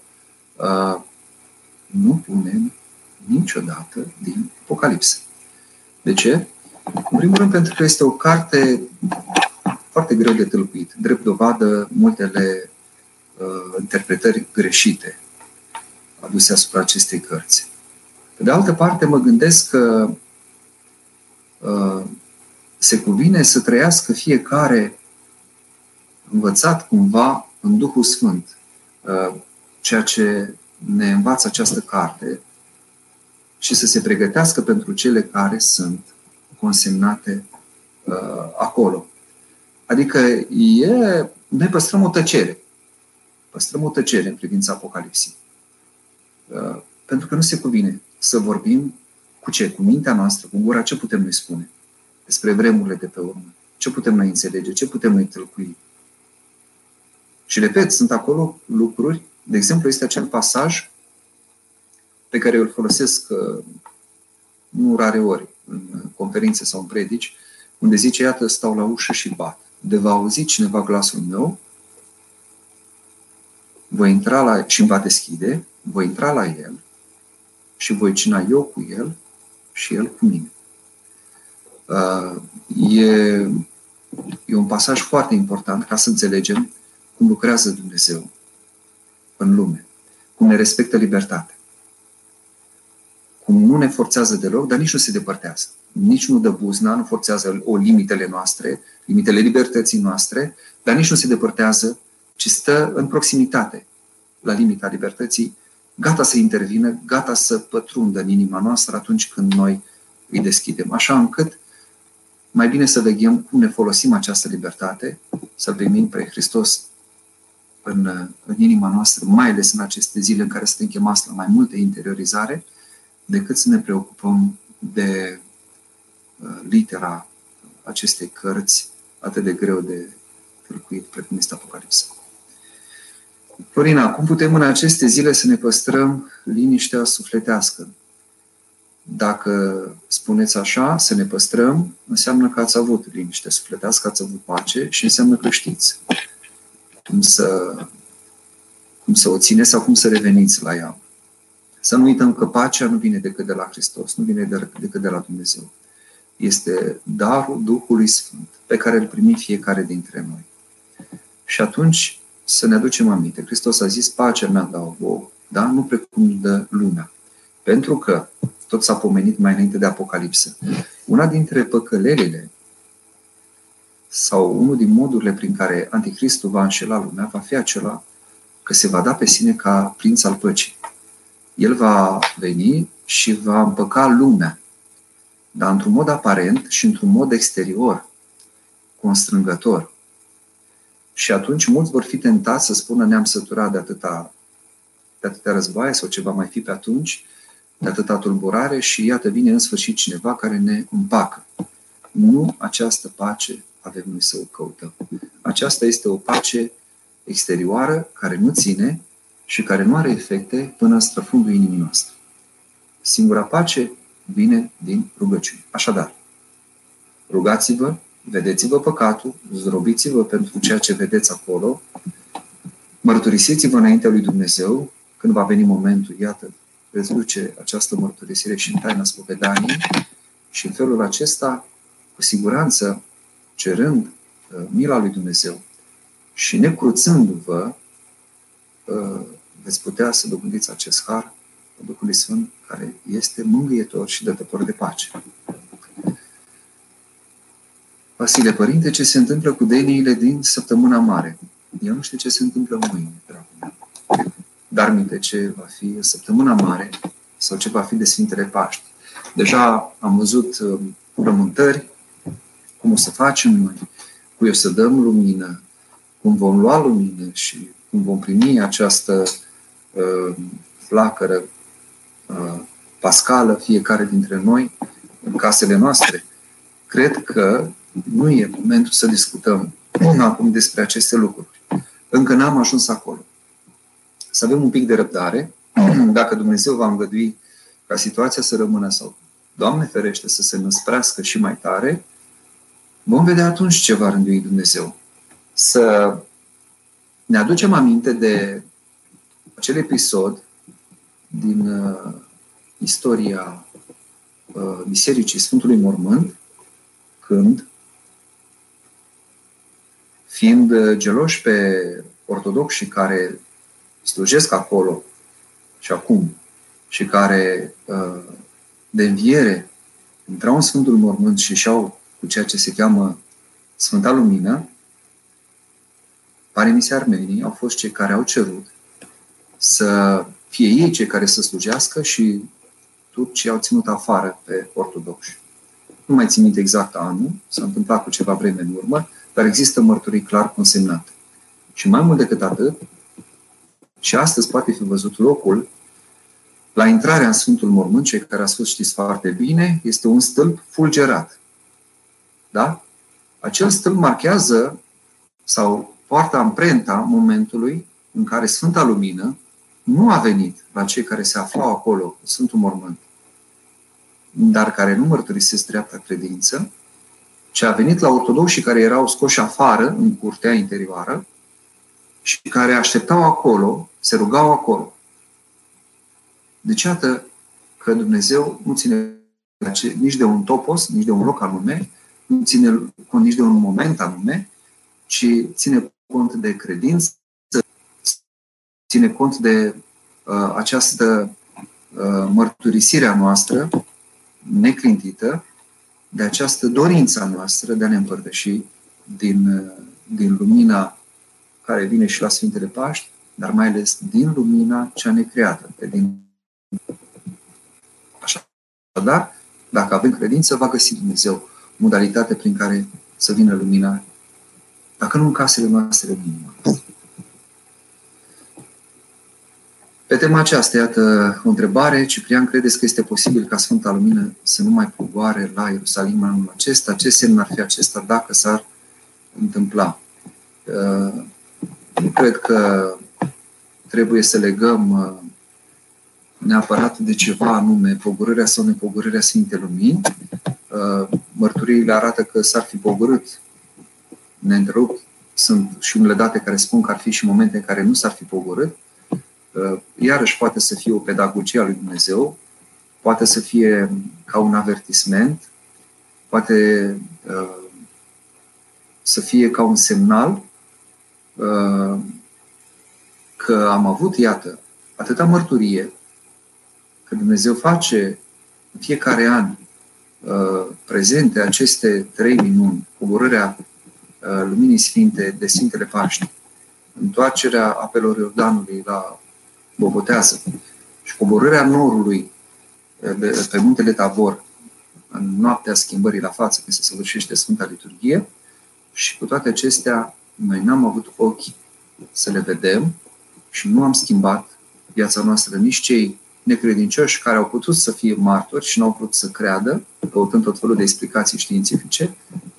[SPEAKER 1] Nu punem niciodată din Apocalipsă. De ce? În primul rând pentru că este o carte foarte greu de tâlcuit. Drept dovadă multele uh, interpretări greșite aduse asupra acestei cărți. Pe de altă parte, mă gândesc că uh, se cuvine să trăiască fiecare învățat cumva în Duhul Sfânt uh, ceea ce ne învață această carte și să se pregătească pentru cele care sunt consemnate uh, acolo. Adică e, noi păstrăm o tăcere. Păstrăm o tăcere în privința Apocalipsii. Uh, pentru că nu se cuvine să vorbim cu ce? Cu mintea noastră, cu gura, ce putem noi spune despre vremurile de pe urmă? Ce putem noi înțelege? Ce putem noi tâlcui? Și repet, sunt acolo lucruri, de exemplu, este acel pasaj pe care îl folosesc uh, nu rare ori în conferințe sau în predici, unde zice, iată, stau la ușă și bat. De va auzi cineva glasul meu, voi intra la, și îmi va deschide, voi intra la el și voi cina eu cu el și el cu mine. Uh, e, e un pasaj foarte important ca să înțelegem cum lucrează Dumnezeu în lume, cum ne respectă libertatea, cum nu ne forțează deloc, dar nici nu se depărtează. Nici nu dă buzna, nu forțează o limitele noastre, limitele libertății noastre, dar nici nu se depărtează, ci stă în proximitate la limita libertății, gata să intervină, gata să pătrundă în inima noastră atunci când noi îi deschidem. Așa încât mai bine să veghem cum ne folosim această libertate, să primim pe Hristos în, în inima noastră, mai ales în aceste zile în care suntem chemați la mai multe interiorizare, decât să ne preocupăm de uh, litera acestei cărți atât de greu de tâlcuit, precum este Apocalipsa. Florina, cum putem în aceste zile să ne păstrăm liniștea sufletească? Dacă spuneți așa, să ne păstrăm, înseamnă că ați avut liniște sufletească, ați avut pace și înseamnă că știți cum să, cum să o țineți sau cum să reveniți la ea. Să nu uităm că pacea nu vine decât de la Hristos, nu vine decât de la Dumnezeu. Este darul Duhului Sfânt pe care îl primim fiecare dintre noi. Și atunci să ne aducem aminte. Hristos a zis, pacea mea dau vouă, da? nu precum dă lumea. Pentru că, tot s-a pomenit mai înainte de Apocalipsă, una dintre păcălelile sau unul din modurile prin care Anticristul va înșela lumea va fi acela că se va da pe sine ca prinț al păcii. El va veni și va împăca lumea, dar într-un mod aparent și într-un mod exterior, constrângător. Și atunci mulți vor fi tentați să spună ne-am săturat de atâta, de atâtea războaie sau ceva mai fi pe atunci, de atâta tulburare și iată vine în sfârșit cineva care ne împacă. Nu această pace avem noi să o căutăm. Aceasta este o pace exterioară care nu ține și care nu are efecte până în străfundul inimii noastre. Singura pace vine din rugăciune. Așadar, rugați-vă, vedeți-vă păcatul, zdrobiți-vă pentru ceea ce vedeți acolo, mărturisiți-vă înaintea lui Dumnezeu, când va veni momentul, iată, veți duce această mărturisire și în taina spovedaniei. Și în felul acesta, cu siguranță, cerând uh, mila lui Dumnezeu și necruțându-vă, uh, veți putea să dobândiți acest har Duhului Sfânt, care este mângâietor și dătător de pace. Vasile, Părinte, ce se întâmplă cu deniile din săptămâna mare? Eu nu știu ce se întâmplă mâine, dragul meu. Dar minte ce va fi săptămâna mare sau ce va fi de Sfintele Paști. Deja am văzut uh, rământări, cum o să facem noi, cum o să dăm lumină, cum vom lua lumină și cum vom primi această uh, flacără uh, pascală, fiecare dintre noi, în casele noastre. Cred că nu e momentul să discutăm acum despre aceste lucruri. Încă n-am ajuns acolo. Să avem un pic de răbdare. Dacă Dumnezeu va îngădui ca situația să rămână sau, Doamne ferește, să se năsprească și mai tare, vom vedea atunci ce va rândui Dumnezeu. Să ne aducem aminte de acel episod din uh, istoria uh, Bisericii Sfântului Mormânt, când, fiind uh, geloși pe ortodoxi care slujesc acolo și acum și care uh, de înviere intrau în Sfântul Mormânt și și-au cu ceea ce se cheamă Sfânta Lumină, paremisii armenii au fost cei care au cerut să fie ei cei care să slujească și turcii au ținut afară pe ortodoxi. Nu mai țin minte exact anul, s-a întâmplat cu ceva vreme în urmă, dar există mărturii clar consemnate. Și mai mult decât atât, și astăzi poate fi văzut locul la intrarea în Sfântul Mormânt, cei care a spus știți foarte bine, este un stâlp fulgerat. Da? Acel stâlp marchează sau poartă amprenta momentului în care Sfânta Lumină nu a venit la cei care se aflau acolo, Sfântul Mormânt, dar care nu mărturisesc dreapta credință, ci a venit la ortodoxi care erau scoși afară, în curtea interioară, și care așteptau acolo, se rugau acolo. Deci, iată că Dumnezeu nu ține nici de un topos, nici de un loc anume, nu ține cont nici de un moment anume, ci ține cont de credință, ține cont de uh, această uh, mărturisire a noastră neclintită, de această dorință a noastră de a ne împărtăși din, uh, din lumina care vine și la Sfintele Paști, dar mai ales din lumina cea necreată. Pe din... Așa. Dar, dacă avem credință, va găsi Dumnezeu modalitate prin care să vină lumina, dacă nu în casele noastre, în inima noastră. Pe tema aceasta, iată o întrebare. Ciprian, credeți că este posibil ca Sfânta Lumină să nu mai pogoare la Ierusalim anul acesta? Ce semn ar fi acesta dacă s-ar întâmpla? Uh, nu cred că trebuie să legăm uh, neapărat de ceva anume, pogorârea sau nepogorârea Sfintei Lumini. Uh, mărturiile arată că s-ar fi pogorât neîntrerupt. Sunt și unele date care spun că ar fi și momente în care nu s-ar fi pogorât. Uh, iarăși poate să fie o pedagogie a lui Dumnezeu, poate să fie ca un avertisment, poate uh, să fie ca un semnal uh, că am avut, iată, atâta mărturie, că Dumnezeu face în fiecare an prezente aceste trei minuni, coborârea Luminii Sfinte de Sfintele Paști, întoarcerea apelor Iordanului la bobotează. Și coborârea norului pe muntele Tabor în noaptea schimbării la față, când se săvârșește Sfânta Liturghie, și cu toate acestea, noi n-am avut ochi să le vedem și nu am schimbat viața noastră nici cei necredincioși care au putut să fie martori și nu au putut să creadă, căutând tot felul de explicații științifice,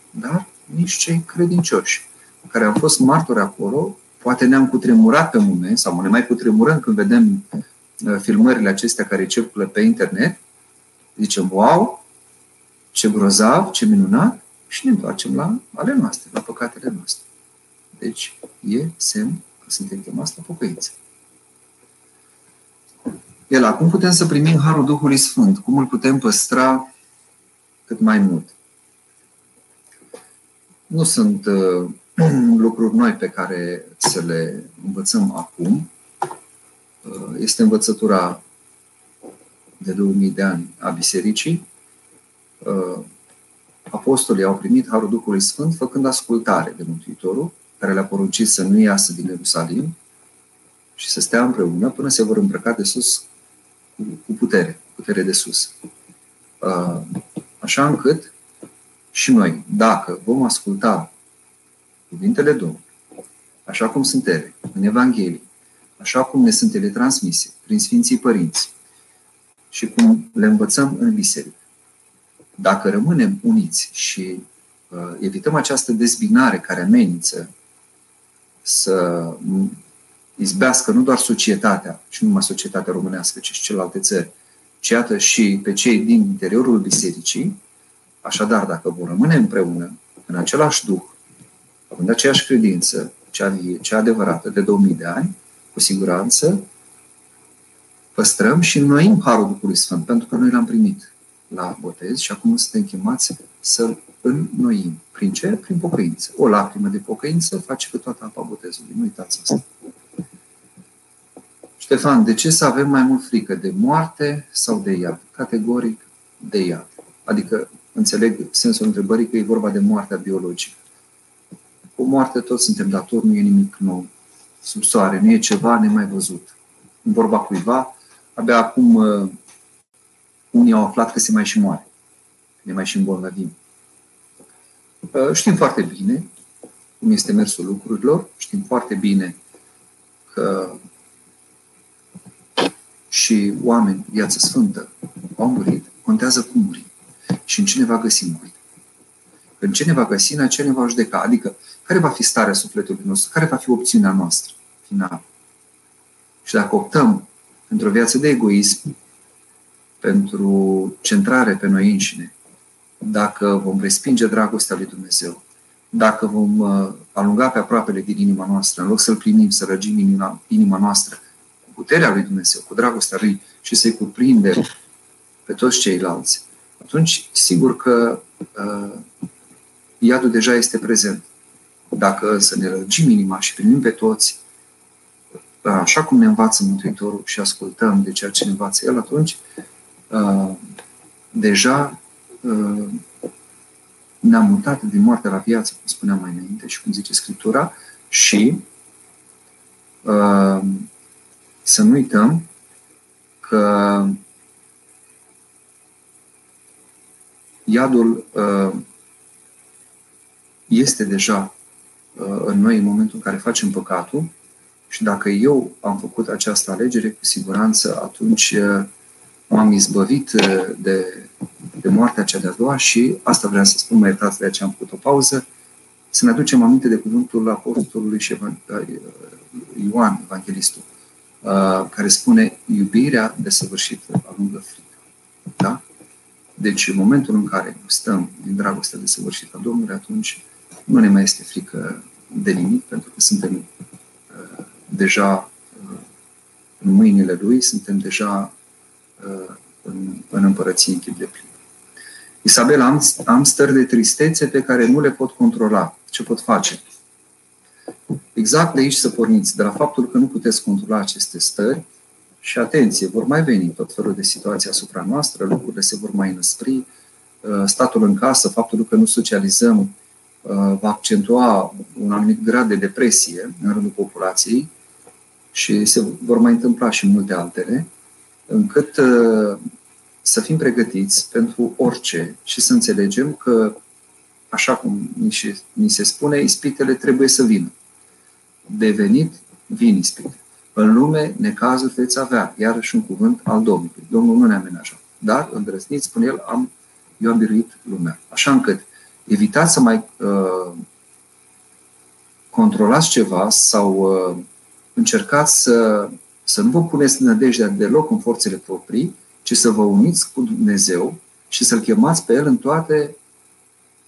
[SPEAKER 1] dar nici cei credincioși, care au fost martori acolo Poate ne-am cutremurat pe moment sau ne mai cutremurăm când vedem uh, filmările acestea care circulă pe internet. Zicem, wow, ce grozav, ce minunat și ne întoarcem la ale noastre, la păcatele noastre. Deci e semn că suntem chemați la pocăință. El, acum putem să primim Harul Duhului Sfânt. Cum îl putem păstra cât mai mult? Nu sunt uh, lucruri noi pe care să le învățăm acum. Uh, este învățătura de 2000 de ani a Bisericii. Uh, apostolii au primit Harul Duhului Sfânt făcând ascultare de Mântuitorul, care le-a poruncit să nu iasă din Ierusalim și să stea împreună până se vor îmbrăca de sus cu putere, putere de sus. Uh, așa încât și noi, dacă vom asculta cuvintele Domnului, așa cum sunt ele, în Evanghelie, așa cum ne sunt ele transmise prin Sfinții Părinți și cum le învățăm în biserică. Dacă rămânem uniți și uh, evităm această dezbinare care amenință să izbească nu doar societatea, și nu numai societatea românească, ci și celelalte țări, ci iată și pe cei din interiorul bisericii, așadar, dacă vom rămâne împreună, în același duh, având aceeași credință, cea vie, cea adevărată, de 2000 de ani, cu siguranță, păstrăm și înnoim Harul Duhului Sfânt, pentru că noi l-am primit la botez și acum suntem chemați să-l înnoim. Prin ce? Prin pocăință. O lacrimă de pocăință face pe toată apa botezului. Nu uitați asta. Ștefan, de ce să avem mai mult frică? De moarte sau de iad? Categoric de iad. Adică înțeleg sensul întrebării că e vorba de moartea biologică. Cu moarte toți suntem datori, nu e nimic nou. Sub soare, nu e ceva nemai văzut. În vorba cuiva, abia acum uh, unii au aflat că se mai și moare. Ne mai și îmbolnăvim. Uh, știm foarte bine cum este mersul lucrurilor, știm foarte bine că și oameni, viață sfântă, au murit, contează cum murim și în cine va găsi murit. În ce ne va găsi, în ce ne va judeca. Adică, care va fi starea sufletului nostru? Care va fi opțiunea noastră finală? Și dacă optăm pentru o viață de egoism, pentru centrare pe noi înșine, dacă vom respinge dragostea lui Dumnezeu, dacă vom uh, alunga pe aproapele din inima noastră, în loc să-L primim, să răgim inima, inima noastră cu puterea lui Dumnezeu, cu dragostea lui și să-i cuprindem pe toți ceilalți, atunci sigur că uh, iadul deja este prezent. Dacă să ne răgim inima și primim pe toți, așa cum ne învață Mântuitorul și ascultăm de ceea ce ne învață El, atunci deja ne-am mutat din moarte la viață, cum spuneam mai înainte și cum zice Scriptura, și să nu uităm că iadul este deja uh, în noi în momentul în care facem păcatul Și dacă eu am făcut această alegere, cu siguranță atunci m-am izbăvit de, de moartea cea de-a doua și asta vreau să spun, mai iertați de aceea am făcut o pauză, să ne aducem aminte de cuvântul Apostolului și Ioan, Evanghelistul, care spune iubirea desăvârșită alungă frică. Da? Deci, în momentul în care stăm din dragostea desăvârșită a Domnului, atunci nu ne mai este frică de nimic, pentru că suntem uh, deja uh, în mâinile Lui, suntem deja uh, în, în împărăție în chip de plin. Isabela, am, am stări de tristețe pe care nu le pot controla. Ce pot face? Exact de aici să porniți, de la faptul că nu puteți controla aceste stări, și atenție, vor mai veni tot felul de situații asupra noastră, lucrurile se vor mai înăspri, uh, statul în casă, faptul că nu socializăm, uh, va accentua un anumit grad de depresie în rândul populației și se vor mai întâmpla și multe altele, încât uh, să fim pregătiți pentru orice și să înțelegem că, așa cum ni se spune, ispitele trebuie să vină. De venit, vin ispite. În lume, necazuri veți avea, iarăși un cuvânt al Domnului. Domnul nu ne amenajează. Dar, îndrăzniți, spune el, am, eu am biruit lumea. Așa încât, evitați să mai uh, controlați ceva sau uh, încercați să, să nu vă puneți nădejdea deloc în forțele proprii, ci să vă uniți cu Dumnezeu și să-L chemați pe El în toate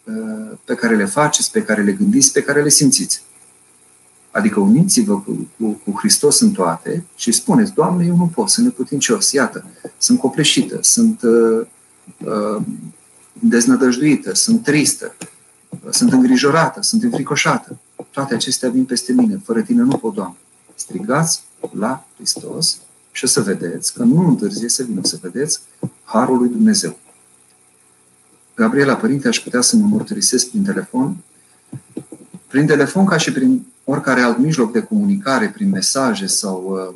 [SPEAKER 1] uh, pe care le faceți, pe care le gândiți, pe care le simțiți. Adică uniți-vă cu, cu, cu Hristos în toate și spuneți, Doamne, eu nu pot, sunt neputincios, iată, sunt copleșită, sunt uh, uh, deznădăjduită, sunt tristă, sunt îngrijorată, sunt înfricoșată. Toate acestea vin peste mine. Fără tine nu pot, Doamne. Strigați la Hristos și o să vedeți că nu întârzie să vină, să vedeți Harul lui Dumnezeu. Gabriela, părinte, aș putea să mă mărturisesc prin telefon. Prin telefon, ca și prin oricare alt mijloc de comunicare, prin mesaje sau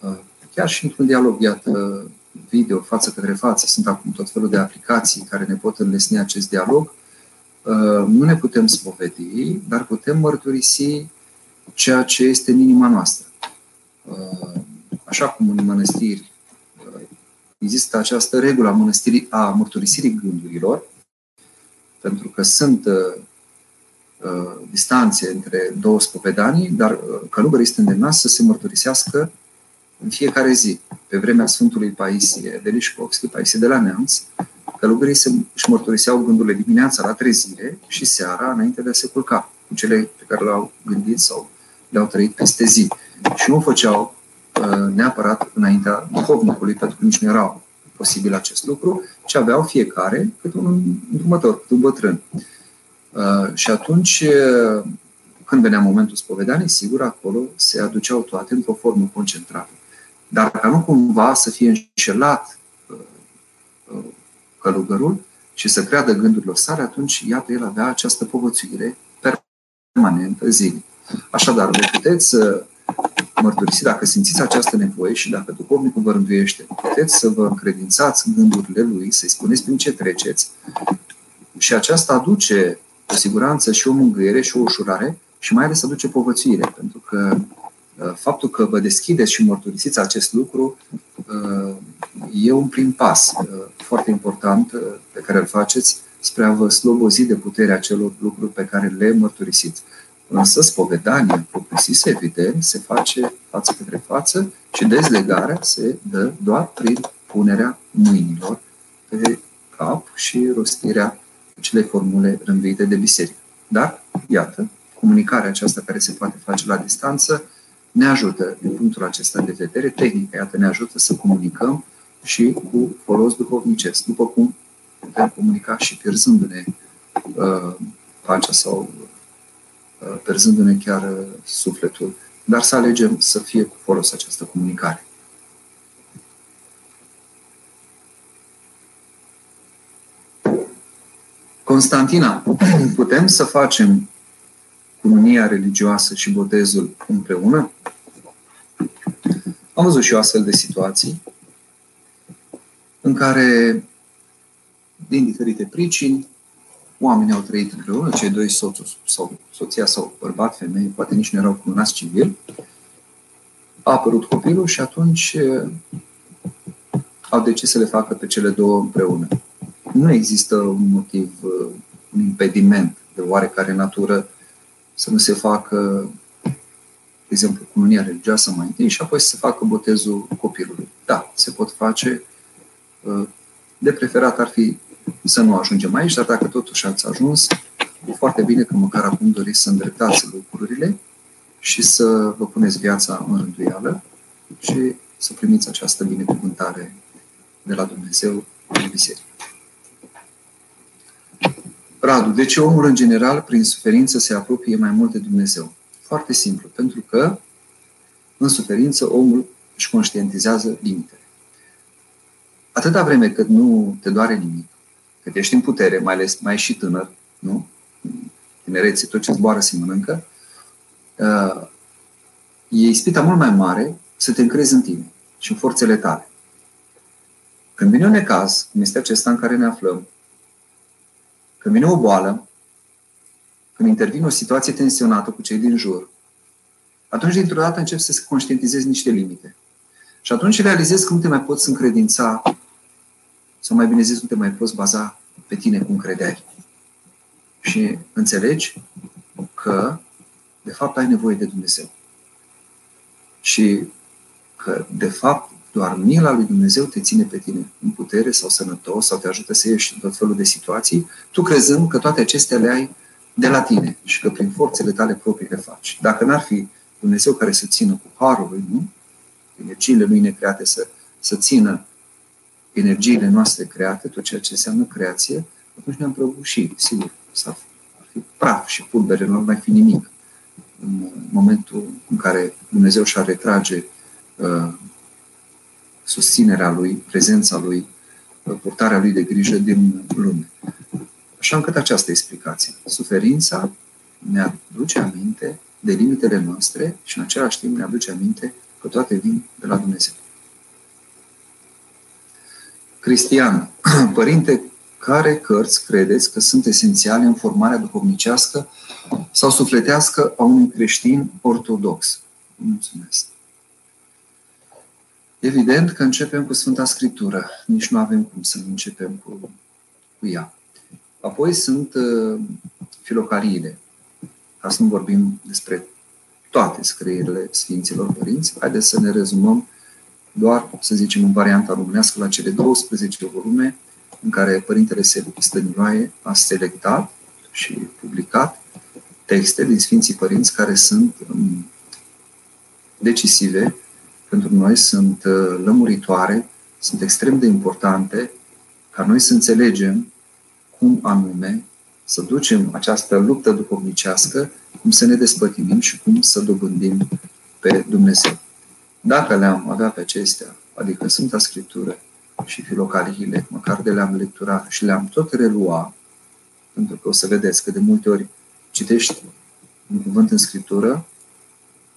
[SPEAKER 1] uh, uh, chiar și într-un dialog, iată, video, față către față, sunt acum tot felul de aplicații care ne pot înlesni acest dialog, uh, nu ne putem spovedi, dar putem mărturisi ceea ce este în inima noastră. Așa cum în mănăstiri există această regulă a, mănăstirii, a mărturisirii gândurilor, pentru că sunt Uh, distanțe între două spovedanii, dar uh, călugării este îndemnați să se mărturisească în fiecare zi. Pe vremea Sfântului Paisie de Lișcovski, Paisie de la Neamț, călugării se, își mărturiseau gândurile dimineața la trezire și seara înainte de a se culca, cu cele pe care le-au gândit sau le-au trăit peste zi. Și nu o făceau uh, neapărat înaintea duhovnicului, pentru că nici nu era posibil acest lucru, ci aveau fiecare cât un îndrumător, cât un bătrân. Uh, și atunci, uh, când venea momentul spovedanii, sigur, acolo se aduceau toate într-o formă concentrată. Dar ca nu cumva să fie înșelat uh, călugărul și să creadă gândurile sale, atunci, iată, el avea această povățuire permanentă zilnic. Așadar, vă puteți mărturisi dacă simțiți această nevoie și dacă duhovnicul vă rânduiește, puteți să vă încredințați gândurile lui, să-i spuneți prin ce treceți și aceasta aduce cu siguranță și o mângâiere și o ușurare și mai ales aduce povățuire, pentru că uh, faptul că vă deschideți și mărturisiți acest lucru uh, e un prim pas uh, foarte important pe care îl faceți spre a vă slobozi de puterea celor lucruri pe care le mărturisiți. Însă spovedania propriu-zisă, evident, se face față către față și dezlegarea se dă doar prin punerea mâinilor pe cap și rostirea acele formule rânduite de biserică. Dar, iată, comunicarea aceasta care se poate face la distanță ne ajută, din punctul acesta de vedere, tehnica, iată, ne ajută să comunicăm și cu folos duhovnicesc, după cum putem comunica și pierzându-ne uh, pacea sau uh, pierzându-ne chiar uh, sufletul, dar să alegem să fie cu folos această comunicare. Constantina, putem să facem cununia religioasă și botezul împreună? Am văzut și o astfel de situații în care, din diferite pricini, oamenii au trăit împreună, cei doi soț sau soția sau bărbat, femeie, poate nici nu erau cununați civil, a apărut copilul și atunci au decis să le facă pe cele două împreună. Nu există un motiv, un impediment de oarecare natură să nu se facă, de exemplu, cununia religioasă mai întâi și apoi să se facă botezul copilului. Da, se pot face. De preferat ar fi să nu ajungem aici, dar dacă totuși ați ajuns, e foarte bine că măcar acum doriți să îndreptați lucrurile și să vă puneți viața în rânduială și să primiți această binecuvântare de la Dumnezeu în biserică. Radu, de ce omul în general, prin suferință, se apropie mai mult de Dumnezeu? Foarte simplu, pentru că în suferință omul își conștientizează limitele. Atâta vreme cât nu te doare nimic, cât ești în putere, mai ales mai ești și tânăr, nu? Tinerețe, tot ce zboară se mănâncă, uh, e ispita mult mai mare să te încrezi în tine și în forțele tale. Când vine un necaz, cum este acesta în care ne aflăm, când vine o boală, când intervine o situație tensionată cu cei din jur, atunci dintr-o dată începi să conștientizezi niște limite. Și atunci realizezi că nu te mai poți încredința, sau mai bine zis, nu te mai poți baza pe tine cum credeai. Și înțelegi că, de fapt, ai nevoie de Dumnezeu. Și că, de fapt, doar mila lui Dumnezeu te ține pe tine în putere sau sănătos sau te ajută să ieși în tot felul de situații, tu crezând că toate acestea le ai de la tine și că prin forțele tale proprii le faci. Dacă n-ar fi Dumnezeu care să țină cu harul lui, nu? Energiile lui necreate să, să țină energiile noastre create, tot ceea ce înseamnă creație, atunci ne-am prăbușit, sigur. S-ar fi praf și pulbere, nu ar mai fi nimic. În momentul în care Dumnezeu și-ar retrage uh, susținerea Lui, prezența Lui, purtarea Lui de grijă din lume. Așa încât această explicație. Suferința ne aduce aminte de limitele noastre și în același timp ne aduce aminte că toate vin de la Dumnezeu. Cristian, părinte, care cărți credeți că sunt esențiale în formarea duhovnicească sau sufletească a unui creștin ortodox? Mulțumesc. Evident că începem cu Sfânta Scriptură. Nici nu avem cum să nu începem cu, cu ea. Apoi sunt uh, filocariile. Ca să nu vorbim despre toate scrierile Sfinților Părinți, haideți să ne rezumăm doar, să zicem, în varianta românească, la cele 12 volume în care Părintele Stăniloae a selectat și publicat texte din Sfinții Părinți care sunt um, decisive pentru noi sunt uh, lămuritoare, sunt extrem de importante ca noi să înțelegem cum anume să ducem această luptă duhovnicească, cum să ne despătimim și cum să dobândim pe Dumnezeu. Dacă le-am avea pe acestea, adică Sfânta Scriptură și filocaliile, măcar de le-am lecturat și le-am tot relua, pentru că o să vedeți că de multe ori citești un cuvânt în Scriptură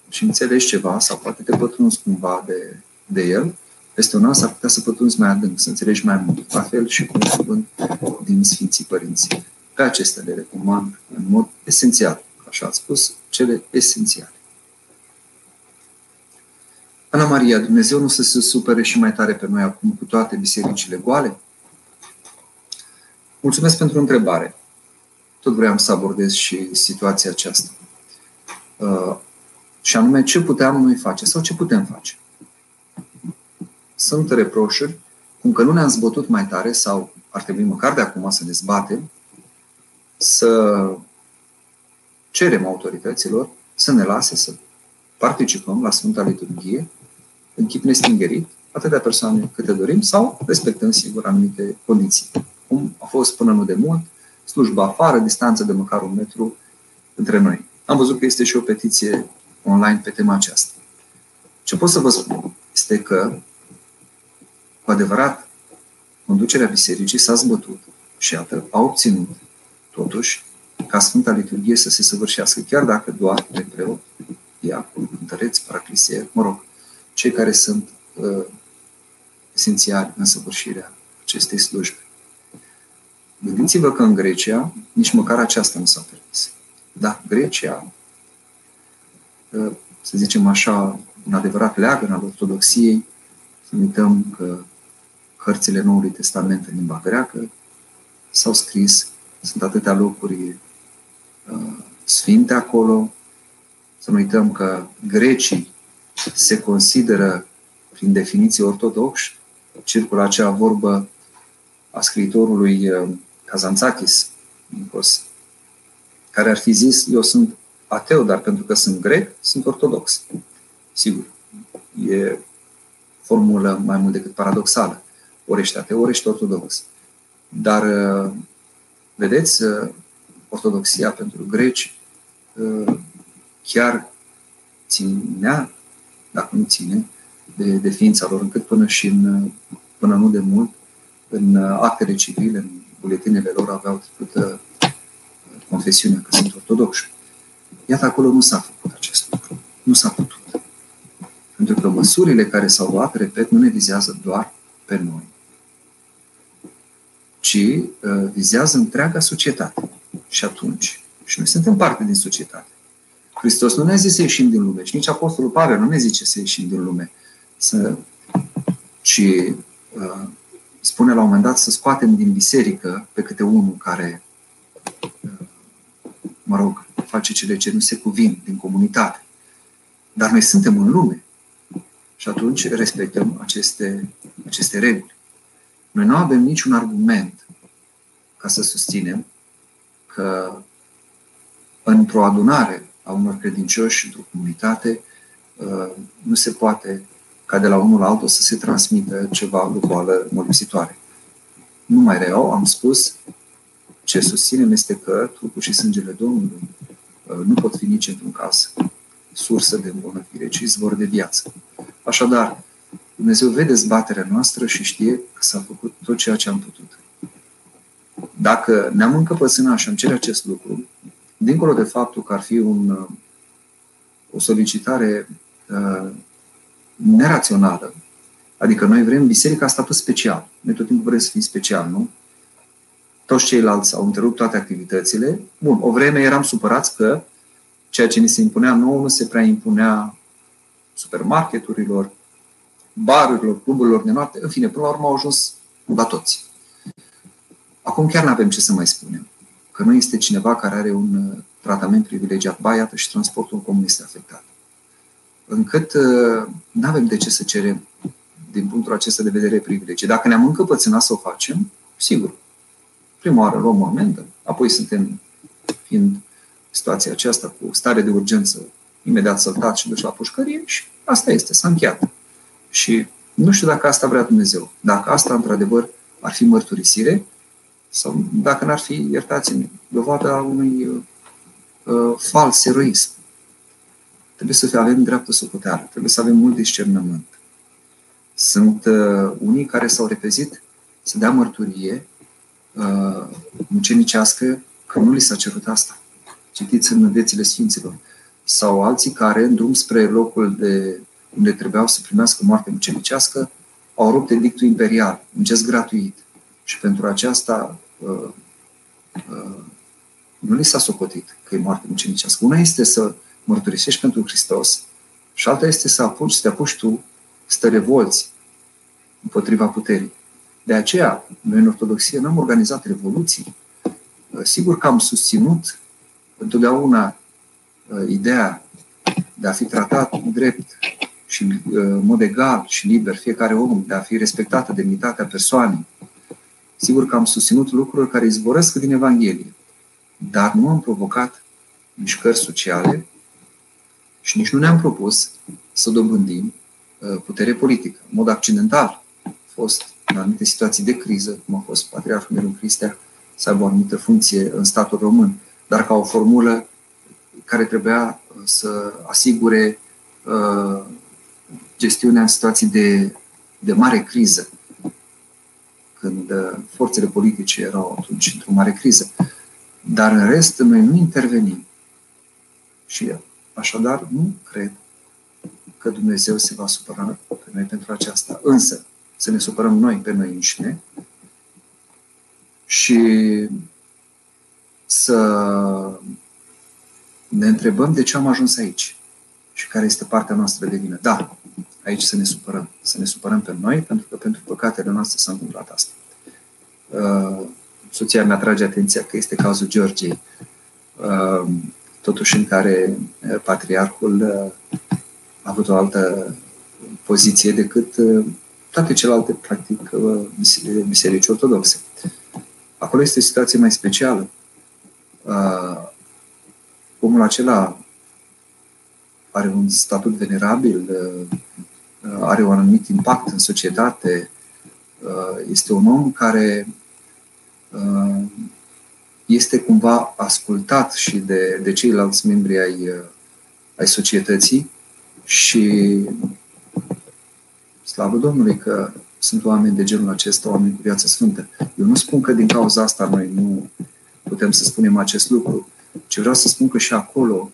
[SPEAKER 1] și înțelegi ceva sau poate te pătrunzi cumva de, de el, peste un an s-ar putea să pătrunzi mai adânc, să înțelegi mai mult. La fel și cu un cuvânt din Sfinții Părinți. Pe acestea le recomand în mod esențial, așa ați spus, cele esențiale. Ana Maria, Dumnezeu nu să se supere și mai tare pe noi acum cu toate bisericile goale? Mulțumesc pentru întrebare. Tot vreau să abordez și situația aceasta. Uh, și anume, ce puteam noi face sau ce putem face. Sunt reproșuri cum că nu ne-am zbătut mai tare sau ar trebui măcar de acum să ne zbatem, să cerem autorităților să ne lase să participăm la Sfânta Liturghie în chip nestingerit, atâtea persoane câte dorim, sau respectăm, sigur, anumite condiții. Cum a fost până nu de mult, slujba afară, distanță de măcar un metru între noi. Am văzut că este și o petiție online pe tema aceasta. Ce pot să vă spun este că, cu adevărat, conducerea bisericii s-a zbătut și iată, a obținut, totuși, ca Sfânta Liturghie să se săvârșească, chiar dacă doar de preot, diacon, cântăreți, paraclisier, mă rog, cei care sunt uh, esențiali în săvârșirea acestei slujbe. Gândiți-vă că în Grecia nici măcar aceasta nu s-a permis. Da, Grecia, să zicem așa, un adevărat leagăn al ortodoxiei, să nu uităm că cărțile Noului Testament în limba greacă s-au scris, sunt atâtea locuri uh, sfinte acolo, să nu uităm că grecii se consideră, prin definiție ortodoxi, circulă acea vorbă a scriitorului uh, Kazantzakis, Nikos, care ar fi zis, eu sunt ateu, dar pentru că sunt grec, sunt ortodox. Sigur, e formulă mai mult decât paradoxală. Ori ești ateu, ori ești ortodox. Dar, uh, vedeți, uh, ortodoxia pentru greci chiar ținea, dacă nu ține, de, de ființa lor, încât până și în, până nu de mult, în actele civile, în buletinele lor aveau trecută confesiunea că sunt ortodoxi. Iată, acolo nu s-a făcut acest lucru. Nu s-a putut. Pentru că măsurile care s-au luat, repet, nu ne vizează doar pe noi, ci uh, vizează întreaga societate. Și atunci, și noi suntem parte din societate. Hristos nu ne-a zis să ieșim din lume și nici Apostolul Pavel nu ne zice să ieșim din lume, să, ci uh, spune la un moment dat să scoatem din biserică pe câte unul care, uh, mă rog, face cele ce nu se cuvin din comunitate. Dar noi suntem în lume și atunci respectăm aceste, aceste reguli. Noi nu avem niciun argument ca să susținem că într-o adunare a unor credincioși într-o comunitate uh, nu se poate ca de la unul la altul să se transmită ceva cu boală molipsitoare. Nu mai reau, am spus, ce susținem este că trupul și sângele Domnului uh, nu pot fi nici într-un caz sursă de îmbunătățire, ci izvor de viață. Așadar, Dumnezeu vede zbaterea noastră și știe că s-a făcut tot ceea ce am putut. Dacă ne-am încăpățânat și am cere acest lucru, dincolo de faptul că ar fi un, uh, o solicitare uh, nerațională, adică noi vrem biserica statut special. Noi tot timpul vrem să fim special, nu? Toți ceilalți au întrerupt toate activitățile. Bun, o vreme eram supărați că ceea ce ni se impunea nouă nu se prea impunea supermarketurilor, barurilor, cluburilor de noapte. În fine, până la urmă au ajuns la toți. Acum chiar nu avem ce să mai spunem că nu este cineva care are un uh, tratament privilegiat. Ba, iată, și transportul comun este afectat. Încât uh, nu avem de ce să cerem, din punctul acesta de vedere, privilegii. Dacă ne-am încăpățânat să o facem, sigur, prima oară luăm o amendă, apoi suntem, fiind situația aceasta cu stare de urgență, imediat săltat și duci la pușcărie și asta este, s-a încheiat. Și nu știu dacă asta vrea Dumnezeu. Dacă asta, într-adevăr, ar fi mărturisire, sau dacă n-ar fi, iertați-mi, dovada unui uh, fals eroism. Trebuie să avem dreaptă socoteală, trebuie să avem mult discernământ. Sunt uh, unii care s-au repezit să dea mărturie uh, mucenicească că nu li s-a cerut asta. Citiți în viețile Sfinților. Sau alții care, în drum spre locul de unde trebuiau să primească moarte mucenicească, au rupt edictul imperial, un gest gratuit. Și pentru aceasta uh, uh, nu li s-a socotit că e moarte mucenicească. Una este să mărturisești pentru Hristos și alta este să apuci, să te apuci tu să te revolți împotriva puterii. De aceea, noi în Ortodoxie n-am organizat revoluții. Uh, sigur că am susținut întotdeauna uh, ideea de a fi tratat drept și uh, în mod egal și liber fiecare om, de a fi respectată demnitatea persoanei, Sigur că am susținut lucruri care izvorăsc din Evanghelie, dar nu am provocat mișcări sociale și nici nu ne-am propus să dobândim uh, putere politică. În mod accidental a fost în anumite situații de criză, cum a fost Patriarhul Miron Cristea, să aibă o anumită funcție în statul român, dar ca o formulă care trebuia uh, să asigure uh, gestiunea în situații de, de mare criză când uh, forțele politice erau atunci într-o mare criză. Dar în rest, noi nu intervenim. Și așadar, nu cred că Dumnezeu se va supăra pe noi pentru aceasta. Însă, să ne supărăm noi pe noi înșine, și să ne întrebăm de ce am ajuns aici și care este partea noastră de vină. Da, aici să ne supărăm. Să ne supărăm pe noi, pentru că pentru păcatele noastre s-a întâmplat asta. Uh, soția mea atrage atenția că este cazul Georgiei, uh, totuși în care uh, patriarhul a avut o altă poziție decât toate celelalte, practic, biserici ortodoxe. Acolo este o situație mai specială. Omul acela are un statut venerabil, are un anumit impact în societate, este un om care Uh, este cumva ascultat și de, de ceilalți membri ai, uh, ai societății și slavă Domnului că sunt oameni de genul acesta, oameni cu viață sfântă. Eu nu spun că din cauza asta noi nu putem să spunem acest lucru, ci vreau să spun că și acolo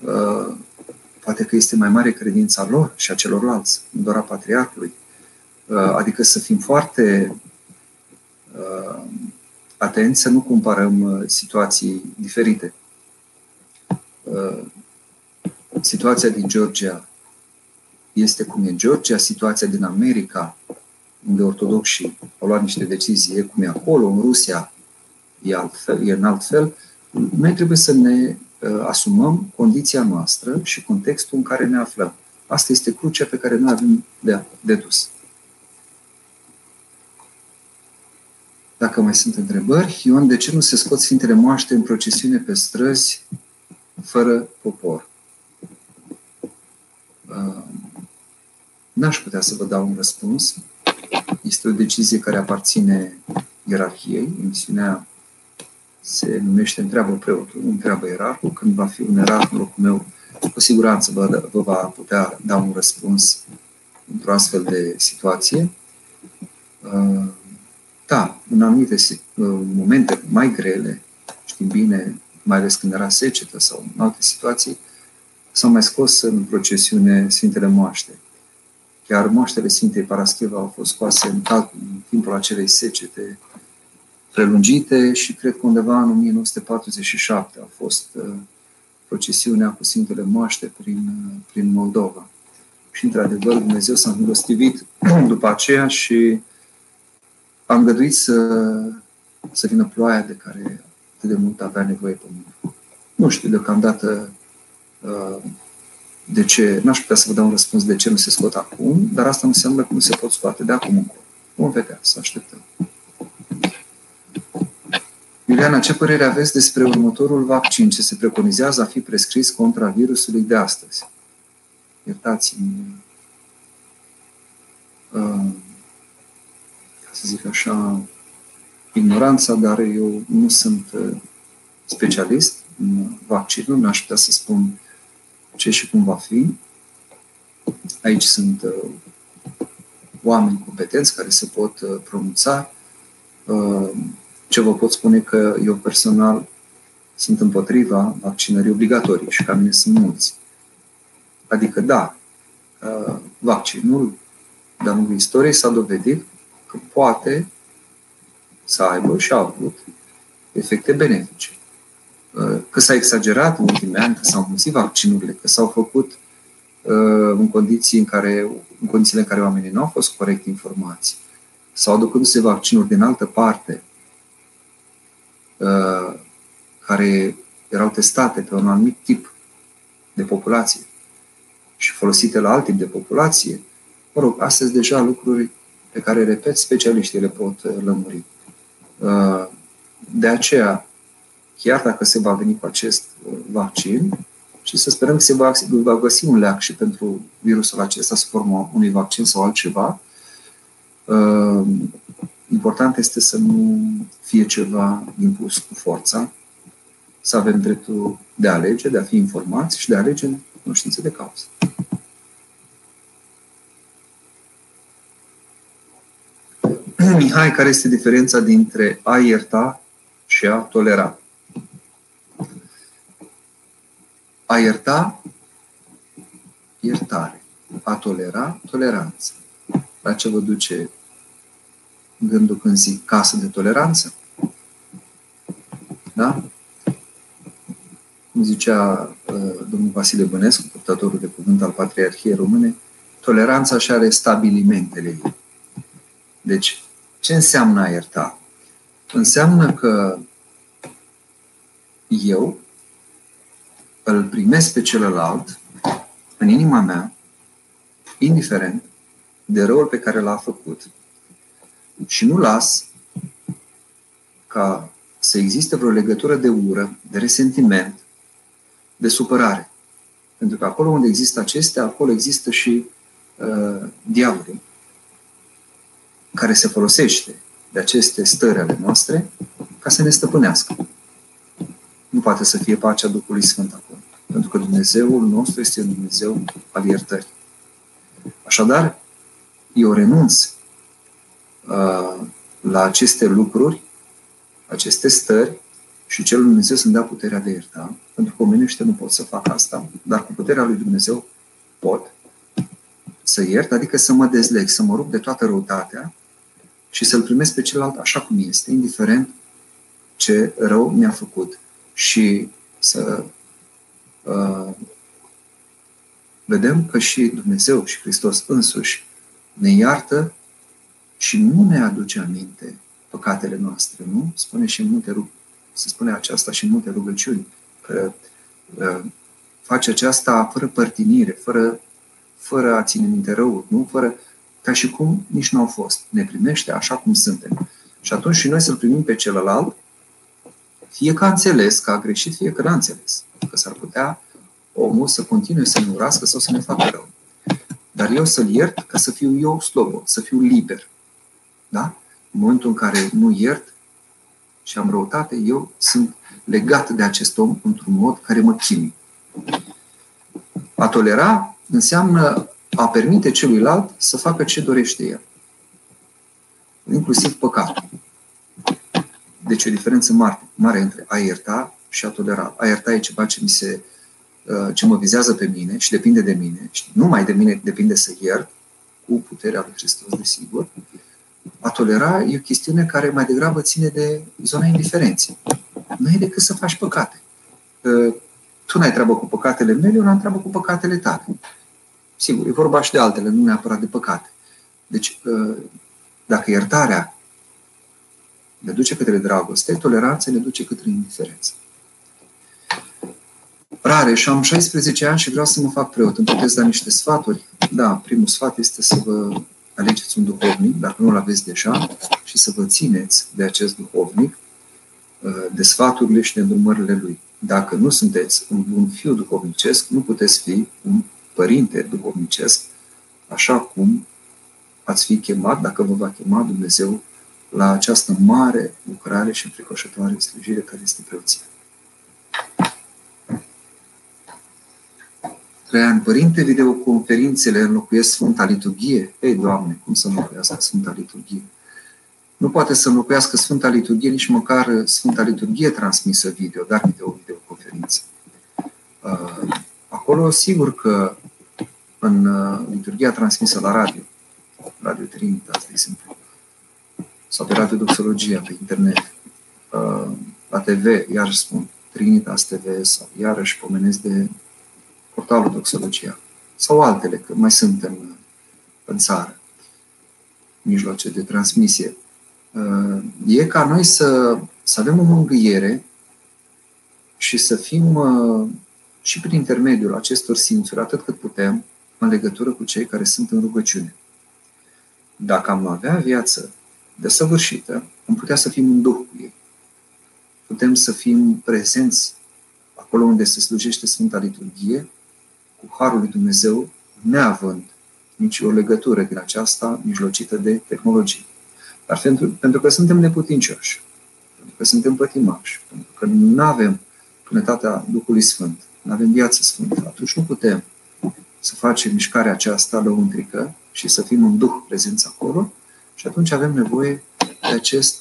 [SPEAKER 1] uh, poate că este mai mare credința lor și a celorlalți, nu doar a patriarhului. Adică să fim foarte atenți să nu comparăm uh, situații diferite. Uh, situația din Georgia este cum e Georgia, situația din America, unde ortodoxii au luat niște decizii, e cum e acolo, în Rusia e, altfel, e în alt fel. Noi trebuie să ne uh, asumăm condiția noastră și contextul în care ne aflăm. Asta este crucea pe care noi avem de, de dus. Dacă mai sunt întrebări, Ion, de ce nu se scot Sfintele Moaște în procesiune pe străzi fără popor? Uh, n-aș putea să vă dau un răspuns. Este o decizie care aparține ierarhiei. Emisiunea se numește Întreabă preotul, întreabă ierarhul. Când va fi un ierarh în locul meu, cu siguranță vă, vă va putea da un răspuns într-o astfel de situație. Uh, da, în anumite uh, momente mai grele, știm bine, mai ales când era secetă sau în alte situații, s-au mai scos în procesiune Sfintele Moaște. Chiar moaștele Sfintei Parascheva au fost scoase în, cal- în timpul acelei secete prelungite și cred că undeva în 1947 a fost uh, procesiunea cu Sfintele Moaște prin, uh, prin Moldova. Și, într-adevăr, Dumnezeu s-a îngostivit după aceea și am găduit să, să vină ploaia de care atât de mult avea nevoie pământul. Nu știu deocamdată uh, de ce, n-aș putea să vă dau un răspuns de ce nu se scot acum, dar asta nu înseamnă că nu se pot scoate de acum încolo. Vom vedea, să așteptăm. Iuliana, ce părere aveți despre următorul vaccin ce se preconizează a fi prescris contra virusului de astăzi? Iertați-mi. Uh, să zic așa, ignoranța, dar eu nu sunt uh, specialist în vaccinul, n-aș putea să spun ce și cum va fi. Aici sunt uh, oameni competenți care se pot uh, pronunța. Ce vă pot spune că eu personal sunt împotriva vaccinării obligatorii și ca mine sunt mulți. Adică, da, vaccinul, de-a lungul istoriei, s-a dovedit că poate să aibă și a avut efecte benefice. Uh, că s-a exagerat în ultimii ani, că s-au mulțit vaccinurile, că s-au făcut uh, în condiții în care, în condițiile în care oamenii nu au fost corect informați, sau aducându-se vaccinuri din altă parte, uh, care erau testate pe un anumit tip de populație și folosite la alt tip de populație, mă rog, astăzi deja lucruri pe care, repet, specialiștii le pot uh, lămuri. Uh, de aceea, chiar dacă se va veni cu acest uh, vaccin, și să sperăm că se va, va găsi un leac și pentru virusul acesta sub formă unui vaccin sau altceva, important este să nu fie ceva impus cu forța, să avem dreptul de a alege, de a fi informați și de a alege în cunoștință de cauză. Mihai, care este diferența dintre a ierta și a tolera? A ierta, iertare. A tolera, toleranță. La ce vă duce gândul când zic casă de toleranță. Da? Cum zicea uh, domnul Vasile Bănescu, purtătorul de cuvânt al Patriarhiei Române, toleranța și are stabilimentele ei. Deci, ce înseamnă a ierta? Înseamnă că eu îl primesc pe celălalt în inima mea, indiferent de răul pe care l-a făcut, și nu las ca să existe vreo legătură de ură, de resentiment, de supărare. Pentru că acolo unde există acestea, acolo există și uh, diavolul care se folosește de aceste stări ale noastre ca să ne stăpânească. Nu poate să fie pacea Duhului Sfânt acolo. Pentru că Dumnezeul nostru este un Dumnezeu al iertării. Așadar, eu renunț uh, la aceste lucruri, aceste stări și celul Dumnezeu să-mi dea puterea de ierta, pentru că omenește nu pot să fac asta, dar cu puterea lui Dumnezeu pot să iert, adică să mă dezleg, să mă rup de toată răutatea și să-l primesc pe celălalt așa cum este, indiferent ce rău mi-a făcut. Și să uh, vedem că și Dumnezeu și Hristos însuși ne iartă și nu ne aduce aminte păcatele noastre, nu? Spune și în multe rug- se spune aceasta și în multe rugăciuni, că uh, face aceasta fără părtinire, fără, fără a ține minte răul, nu? Fără, ca și cum nici nu au fost. Ne primește așa cum suntem. Și atunci și noi să-l primim pe celălalt, fie că a înțeles că a greșit, fie că n-a înțeles. Că s-ar putea omul să continue să ne urască sau să ne facă rău. Dar eu să-l iert ca să fiu eu slobod, să fiu liber. Da? În momentul în care nu iert și am răutate, eu sunt legat de acest om într-un mod care mă chimi. A tolera înseamnă a permite celuilalt să facă ce dorește el. Inclusiv păcatul. Deci o diferență mare, mare între a ierta și a tolera. A ierta e ceva ce mi se uh, ce mă vizează pe mine și depinde de mine și numai de mine depinde să iert cu puterea lui Hristos, desigur. A tolera e o chestiune care mai degrabă ține de zona indiferenței. Nu e decât să faci păcate. Uh, tu n-ai treabă cu păcatele mele, eu n-am treabă cu păcatele tale. Sigur, e vorba și de altele, nu neapărat de păcate. Deci, uh, dacă iertarea ne duce către dragoste, toleranța ne duce către indiferență. Rare, și am 16 ani și vreau să mă fac preot. Îmi puteți da niște sfaturi? Da, primul sfat este să vă alegeți un duhovnic, dacă nu-l aveți deja, și să vă țineți de acest duhovnic, de sfaturile și de îndrumările lui. Dacă nu sunteți un bun fiu duhovnicesc, nu puteți fi un părinte duhovnicesc, așa cum ați fi chemat, dacă vă va chema Dumnezeu la această mare lucrare și înfricoșătoare slujire care este preoția. Traian, părinte, videoconferințele înlocuiesc Sfânta Liturghie? Ei, Doamne, cum să înlocuiască Sfânta Liturghie? Nu poate să înlocuiască Sfânta Liturghie nici măcar Sfânta Liturghie transmisă video, dar video, videoconferință. Uh, acolo, sigur că în uh, liturghia transmisă la radio, Radio Trinitas, de exemplu, sau pe Radio Doxologia, pe internet, uh, la TV, iarăși spun, Trinitas TV, sau iarăși pomenesc de portalul Doxologia, sau altele, că mai sunt în, în țară, mijloace de transmisie. Uh, e ca noi să, să avem o mângâiere și să fim uh, și prin intermediul acestor simțuri, atât cât putem, în legătură cu cei care sunt în rugăciune. Dacă am avea viață desăvârșită, am putea să fim în duh cu ei. Putem să fim prezenți acolo unde se slujește Sfânta Liturghie, cu Harul lui Dumnezeu, neavând nici o legătură din aceasta mijlocită de tehnologie. Dar pentru, pentru că suntem neputincioși, pentru că suntem pătimași, pentru că nu avem plinătatea Duhului Sfânt, nu avem viață sfântă, atunci nu putem să facem mișcarea aceasta lăuntrică și să fim în Duh prezenți acolo și atunci avem nevoie de acest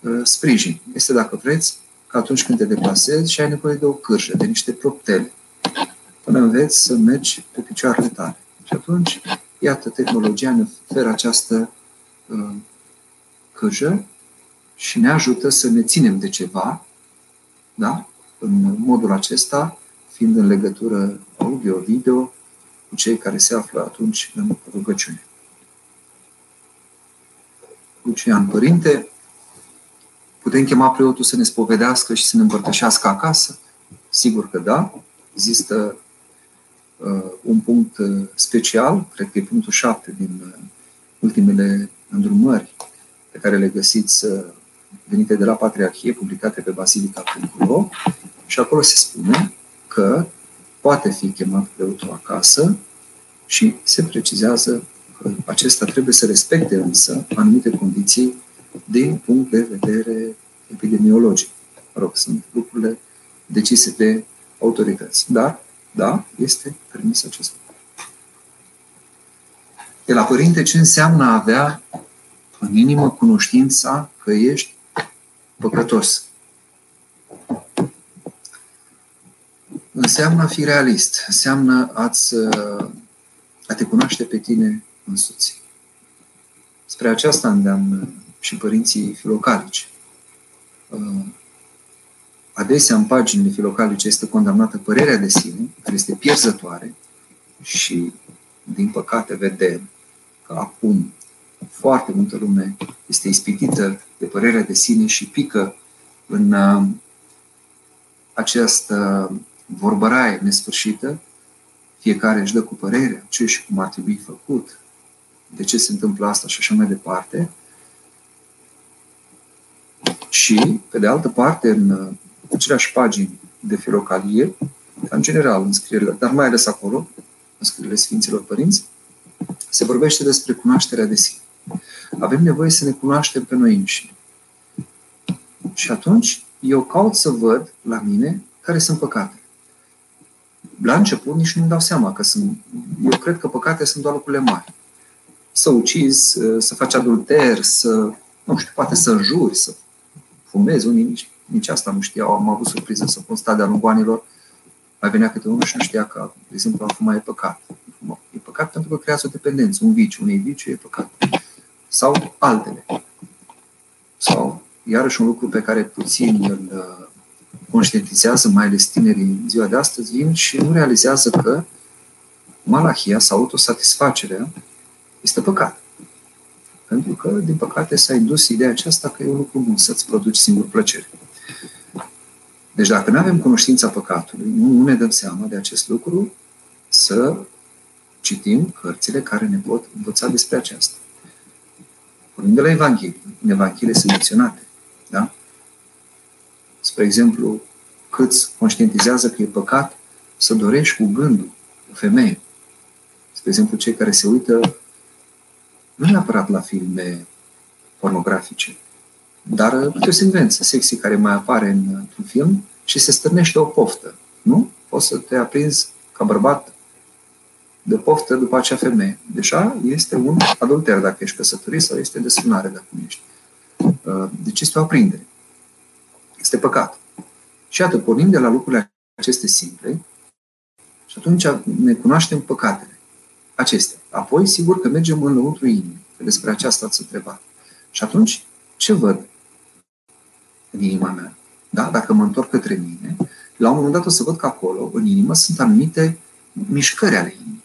[SPEAKER 1] uh, sprijin. Este, dacă vreți, că atunci când te deplasezi și ai nevoie de o cârjă, de niște proptele, până înveți să mergi pe picioarele tale. Și atunci, iată, tehnologia ne oferă această uh, cârjă și ne ajută să ne ținem de ceva, da? în modul acesta, fiind în legătură audio-video cu cei care se află atunci în rugăciune. Lucian Părinte, putem chema preotul să ne spovedească și să ne împărtășească acasă? Sigur că da. Există uh, un punct uh, special, cred că e punctul 7 din uh, ultimele îndrumări pe care le găsiți uh, venite de la Patriarhie, publicate pe basilica.ro și acolo se spune că poate fi chemat preotul acasă și se precizează că acesta trebuie să respecte însă anumite condiții din punct de vedere epidemiologic. Mă rog, sunt lucrurile decise de autorități. Dar, da, este permis acest lucru. De la părinte, ce înseamnă a avea în inimă cunoștința că ești păcătos? Înseamnă a fi realist, înseamnă a-ți, a te cunoaște pe tine însuți. Spre aceasta îndeamnă și părinții filocalici. Adesea în paginile filocalice este condamnată părerea de sine, care este pierzătoare și, din păcate, vedem că acum foarte multă lume este ispitită de părerea de sine și pică în uh, această vorbăraie nesfârșită. Fiecare își dă cu părerea ce și cum ar trebui făcut, de ce se întâmplă asta și așa mai departe. Și, pe de altă parte, în uh, aceleași pagini de filocalie, în general, în scrierile, dar mai ales acolo, în scrierile Sfinților Părinți, se vorbește despre cunoașterea de sine. Avem nevoie să ne cunoaștem pe noi înșine. Și atunci eu caut să văd la mine care sunt păcatele. La început nici nu-mi dau seama că sunt... Eu cred că păcate sunt doar lucrurile mari. Să ucizi, să faci adulter, să, nu știu, poate să înjuri, să fumezi. Unii nici, nici asta nu știau. Am avut surpriză să constat de-a lungul anilor. Mai venea câte unul și nu știa că, de exemplu, a fuma e păcat. E păcat pentru că creează o dependență, un viciu. Unei viciu e păcat. Sau altele. Sau, iarăși, un lucru pe care puțin îl uh, conștientizează, mai ales tinerii în ziua de astăzi, vin și nu realizează că malahia sau autosatisfacerea este păcat. Pentru că, din păcate, s-a indus ideea aceasta că e un lucru bun să-ți produci singur plăcere. Deci dacă nu avem cunoștința păcatului, nu, nu ne dăm seama de acest lucru, să citim cărțile care ne pot învăța despre aceasta. Pornind de la Evanghelie. În Evanghelie sunt menționate. Da? Spre exemplu, câți conștientizează că e păcat să dorești cu gândul o femeie. Spre exemplu, cei care se uită nu neapărat la filme pornografice, dar câte o secvență sexy care mai apare în, într-un film și se stârnește o poftă. Nu? Poți să te aprinzi ca bărbat de poftă după acea femeie. Deja este un adulter dacă ești căsătorit sau este desfânare dacă nu ești. Uh, deci este o aprindere. Este păcat. Și atât, pornim de la lucrurile aceste simple și atunci ne cunoaștem păcatele acestea. Apoi, sigur că mergem în lăuntru inimii, că despre aceasta ați întrebat. Și atunci, ce văd în inima mea? Da? Dacă mă întorc către mine, la un moment dat o să văd că acolo, în inimă, sunt anumite mișcări ale inimii,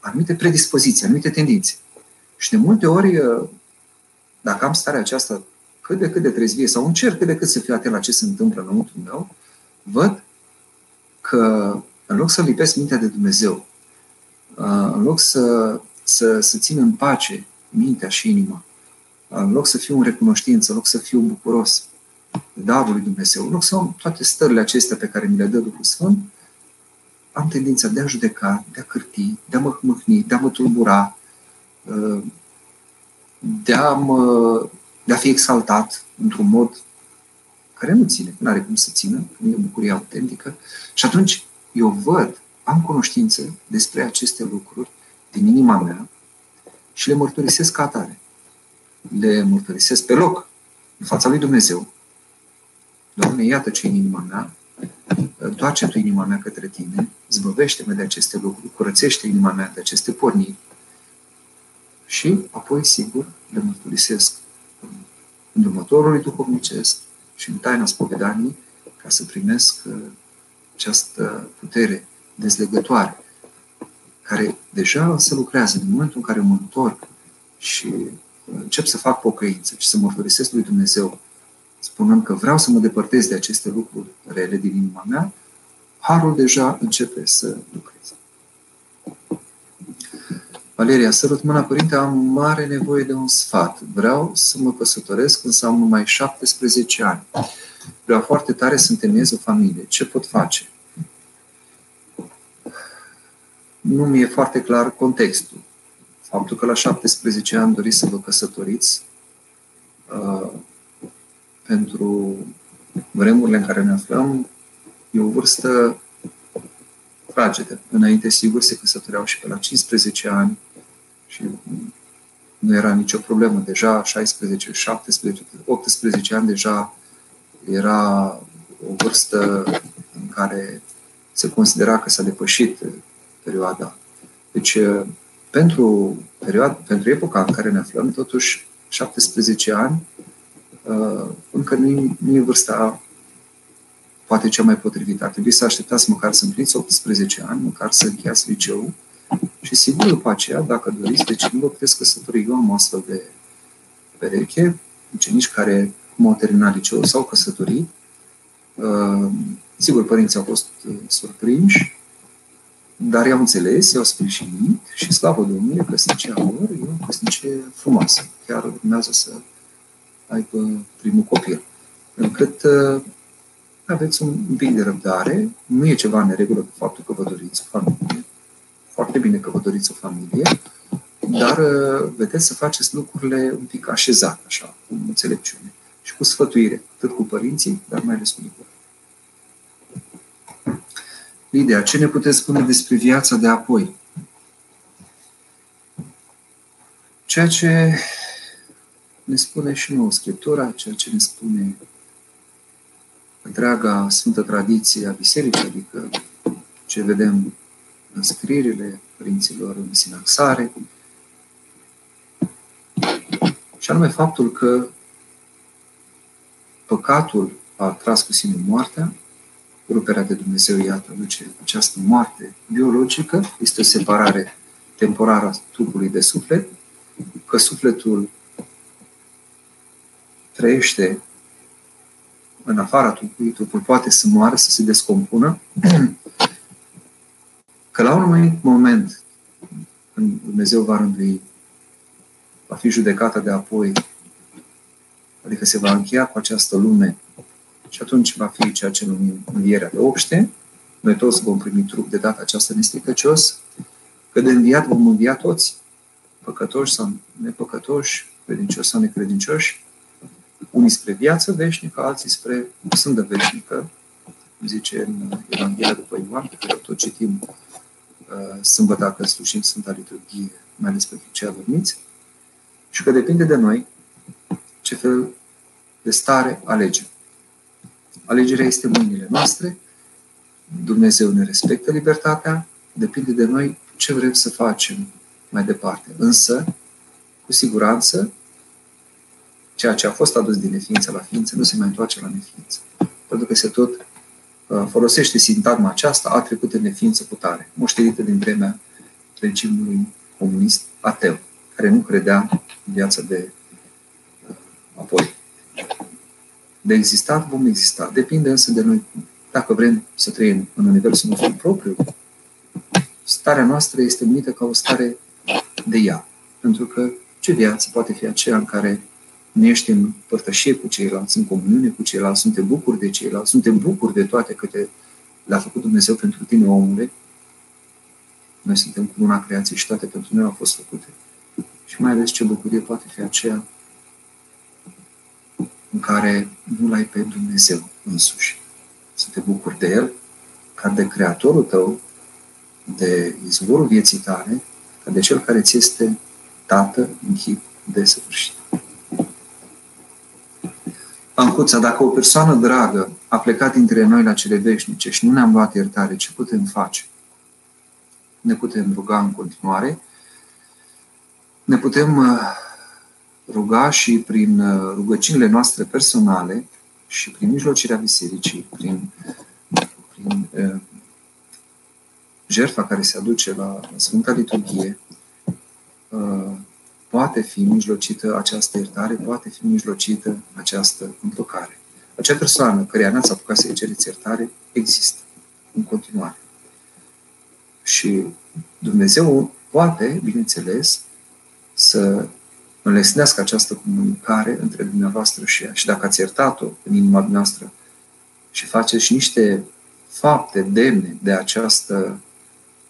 [SPEAKER 1] anumite predispoziții, anumite tendințe. Și de multe ori, dacă am starea aceasta cât de cât de trezvie sau încerc cât de cât să fiu atent la ce se întâmplă înăuntru meu, văd că în loc să lipesc mintea de Dumnezeu, în loc să, să, să țin în pace mintea și inima, în loc să fiu în recunoștință, în loc să fiu bucuros de darul lui Dumnezeu, în loc să am toate stările acestea pe care mi le dă Duhul Sfânt, am tendința de a judeca, de a cârti, de a mă mâhni, de a mă tulbura, de a, mă, de a fi exaltat într-un mod care nu ține, nu are cum să țină, nu e o bucurie autentică. Și atunci eu văd, am cunoștință despre aceste lucruri din inima mea și le mărturisesc ca atare. Le mărturisesc pe loc, în fața lui Dumnezeu. Doamne, iată ce în inima mea, toarce tu inima mea către tine, zbăvește-mă de aceste lucruri, curățește inima mea de aceste porniri și apoi, sigur, le mărturisesc în următorului duhovnicesc și în taina spovedanii, ca să primesc uh, această putere dezlegătoare, care deja se lucrează în momentul în care mă întorc și încep să fac pocăință și să mă mărturisesc lui Dumnezeu, spunând că vreau să mă depărtez de aceste lucruri rele din inima mea, harul deja începe să lucreze. Valeria, sărut mâna, părinte, am mare nevoie de un sfat. Vreau să mă căsătoresc, însă am numai 17 ani. Vreau foarte tare să întemeiez o familie. Ce pot face? Nu mi e foarte clar contextul. Faptul că la 17 ani doriți să vă căsătoriți uh, pentru vremurile în care ne aflăm, e o vârstă fragedă. Înainte, sigur, se căsătoreau și pe la 15 ani și nu era nicio problemă. Deja 16, 17, 18 ani deja era o vârstă în care se considera că s-a depășit perioada. Deci, pentru, perioada, pentru epoca în care ne aflăm, totuși, 17 ani, încă nu, nu e vârsta poate cea mai potrivită. Ar trebui să așteptați măcar să împliniți 18 ani, măcar să încheiați liceul și sigur după aceea, dacă doriți, de ce nu vă puteți căsători? Eu am astfel de pereche, ucenici care cum au terminat liceul s-au căsătorit. Uh, sigur, părinții au fost uh, surprinși, dar i-au înțeles, i-au sprijinit și slavă Domnului, căsnicia lor e o căsnicie frumoasă. Chiar urmează să aibă primul copil. Încât uh, aveți un pic de răbdare, nu e ceva în regulă cu faptul că vă doriți o familie, foarte bine că vă doriți o familie, dar uh, vedeți să faceți lucrurile un pic așezat, așa, cu înțelepciune și cu sfătuire, atât cu părinții, dar mai ales cu Nicolae. Lidia, ce ne puteți spune despre viața de apoi? Ceea ce ne spune și nouă Scriptura, ceea ce ne spune întreaga Sfântă Tradiție a Bisericii, adică ce vedem în scrierile părinților în sinaxare, și anume faptul că păcatul a tras cu sine moartea, ruperea de Dumnezeu, iată, aduce această moarte biologică, este o separare temporară a trupului de suflet, că sufletul trăiește în afara trupului, trupul poate să moară, să se descompună, că la un moment, moment când Dumnezeu va rândui, va fi judecată de apoi, adică se va încheia cu această lume și atunci va fi ceea ce numim învierea de obște, noi toți vom primi trup de data aceasta nesticăcios, că de înviat vom învia toți, păcătoși sau nepăcătoși, credincioși sau necredincioși, unii spre viață veșnică, alții spre sândă veșnică, zice în Evanghelia după Ioan, pe care o tot citim uh, sâmbătă când slujim Sfânta Liturghie, mai ales pentru cei adormiți, și că depinde de noi ce fel de stare alegem. Alegerea este mâinile noastre, Dumnezeu ne respectă libertatea, depinde de noi ce vrem să facem mai departe. Însă, cu siguranță, ceea ce a fost adus din neființă la ființă nu se mai întoarce la neființă. Pentru că se tot uh, folosește sintagma aceasta, a trecut în neființă cu tare, moștenită din vremea regimului comunist ateu, care nu credea în viața de uh, apoi. De existat vom exista. Depinde însă de noi dacă vrem să trăim în universul nostru propriu, starea noastră este numită ca o stare de ea. Pentru că ce viață poate fi aceea în care nu ești în părtășie cu ceilalți, în comuniune cu ceilalți, nu te bucuri de ceilalți, nu te bucuri de toate câte le-a făcut Dumnezeu pentru tine, omule. Noi suntem cu luna creației și toate pentru noi au fost făcute. Și mai ales ce bucurie poate fi aceea în care nu l-ai pe Dumnezeu însuși. Să te bucuri de El, ca de Creatorul tău, de izvorul vieții tale, ca de Cel care ți este Tată în chip de săvârșit. Ancuța, dacă o persoană dragă a plecat dintre noi la cele veșnice și nu ne-am luat iertare, ce putem face? Ne putem ruga în continuare, ne putem uh, ruga și prin uh, rugăciunile noastre personale și prin mijlocirea bisericii, prin, prin uh, jertfa care se aduce la Sfânta Liturghie, uh, poate fi mijlocită această iertare, poate fi mijlocită această împlăcare. Acea persoană care n-ați apucat să-i cereți iertare există în continuare. Și Dumnezeu poate, bineînțeles, să înlesnească această comunicare între dumneavoastră și ea. Și dacă ați iertat-o în inima noastră și faceți niște fapte demne de această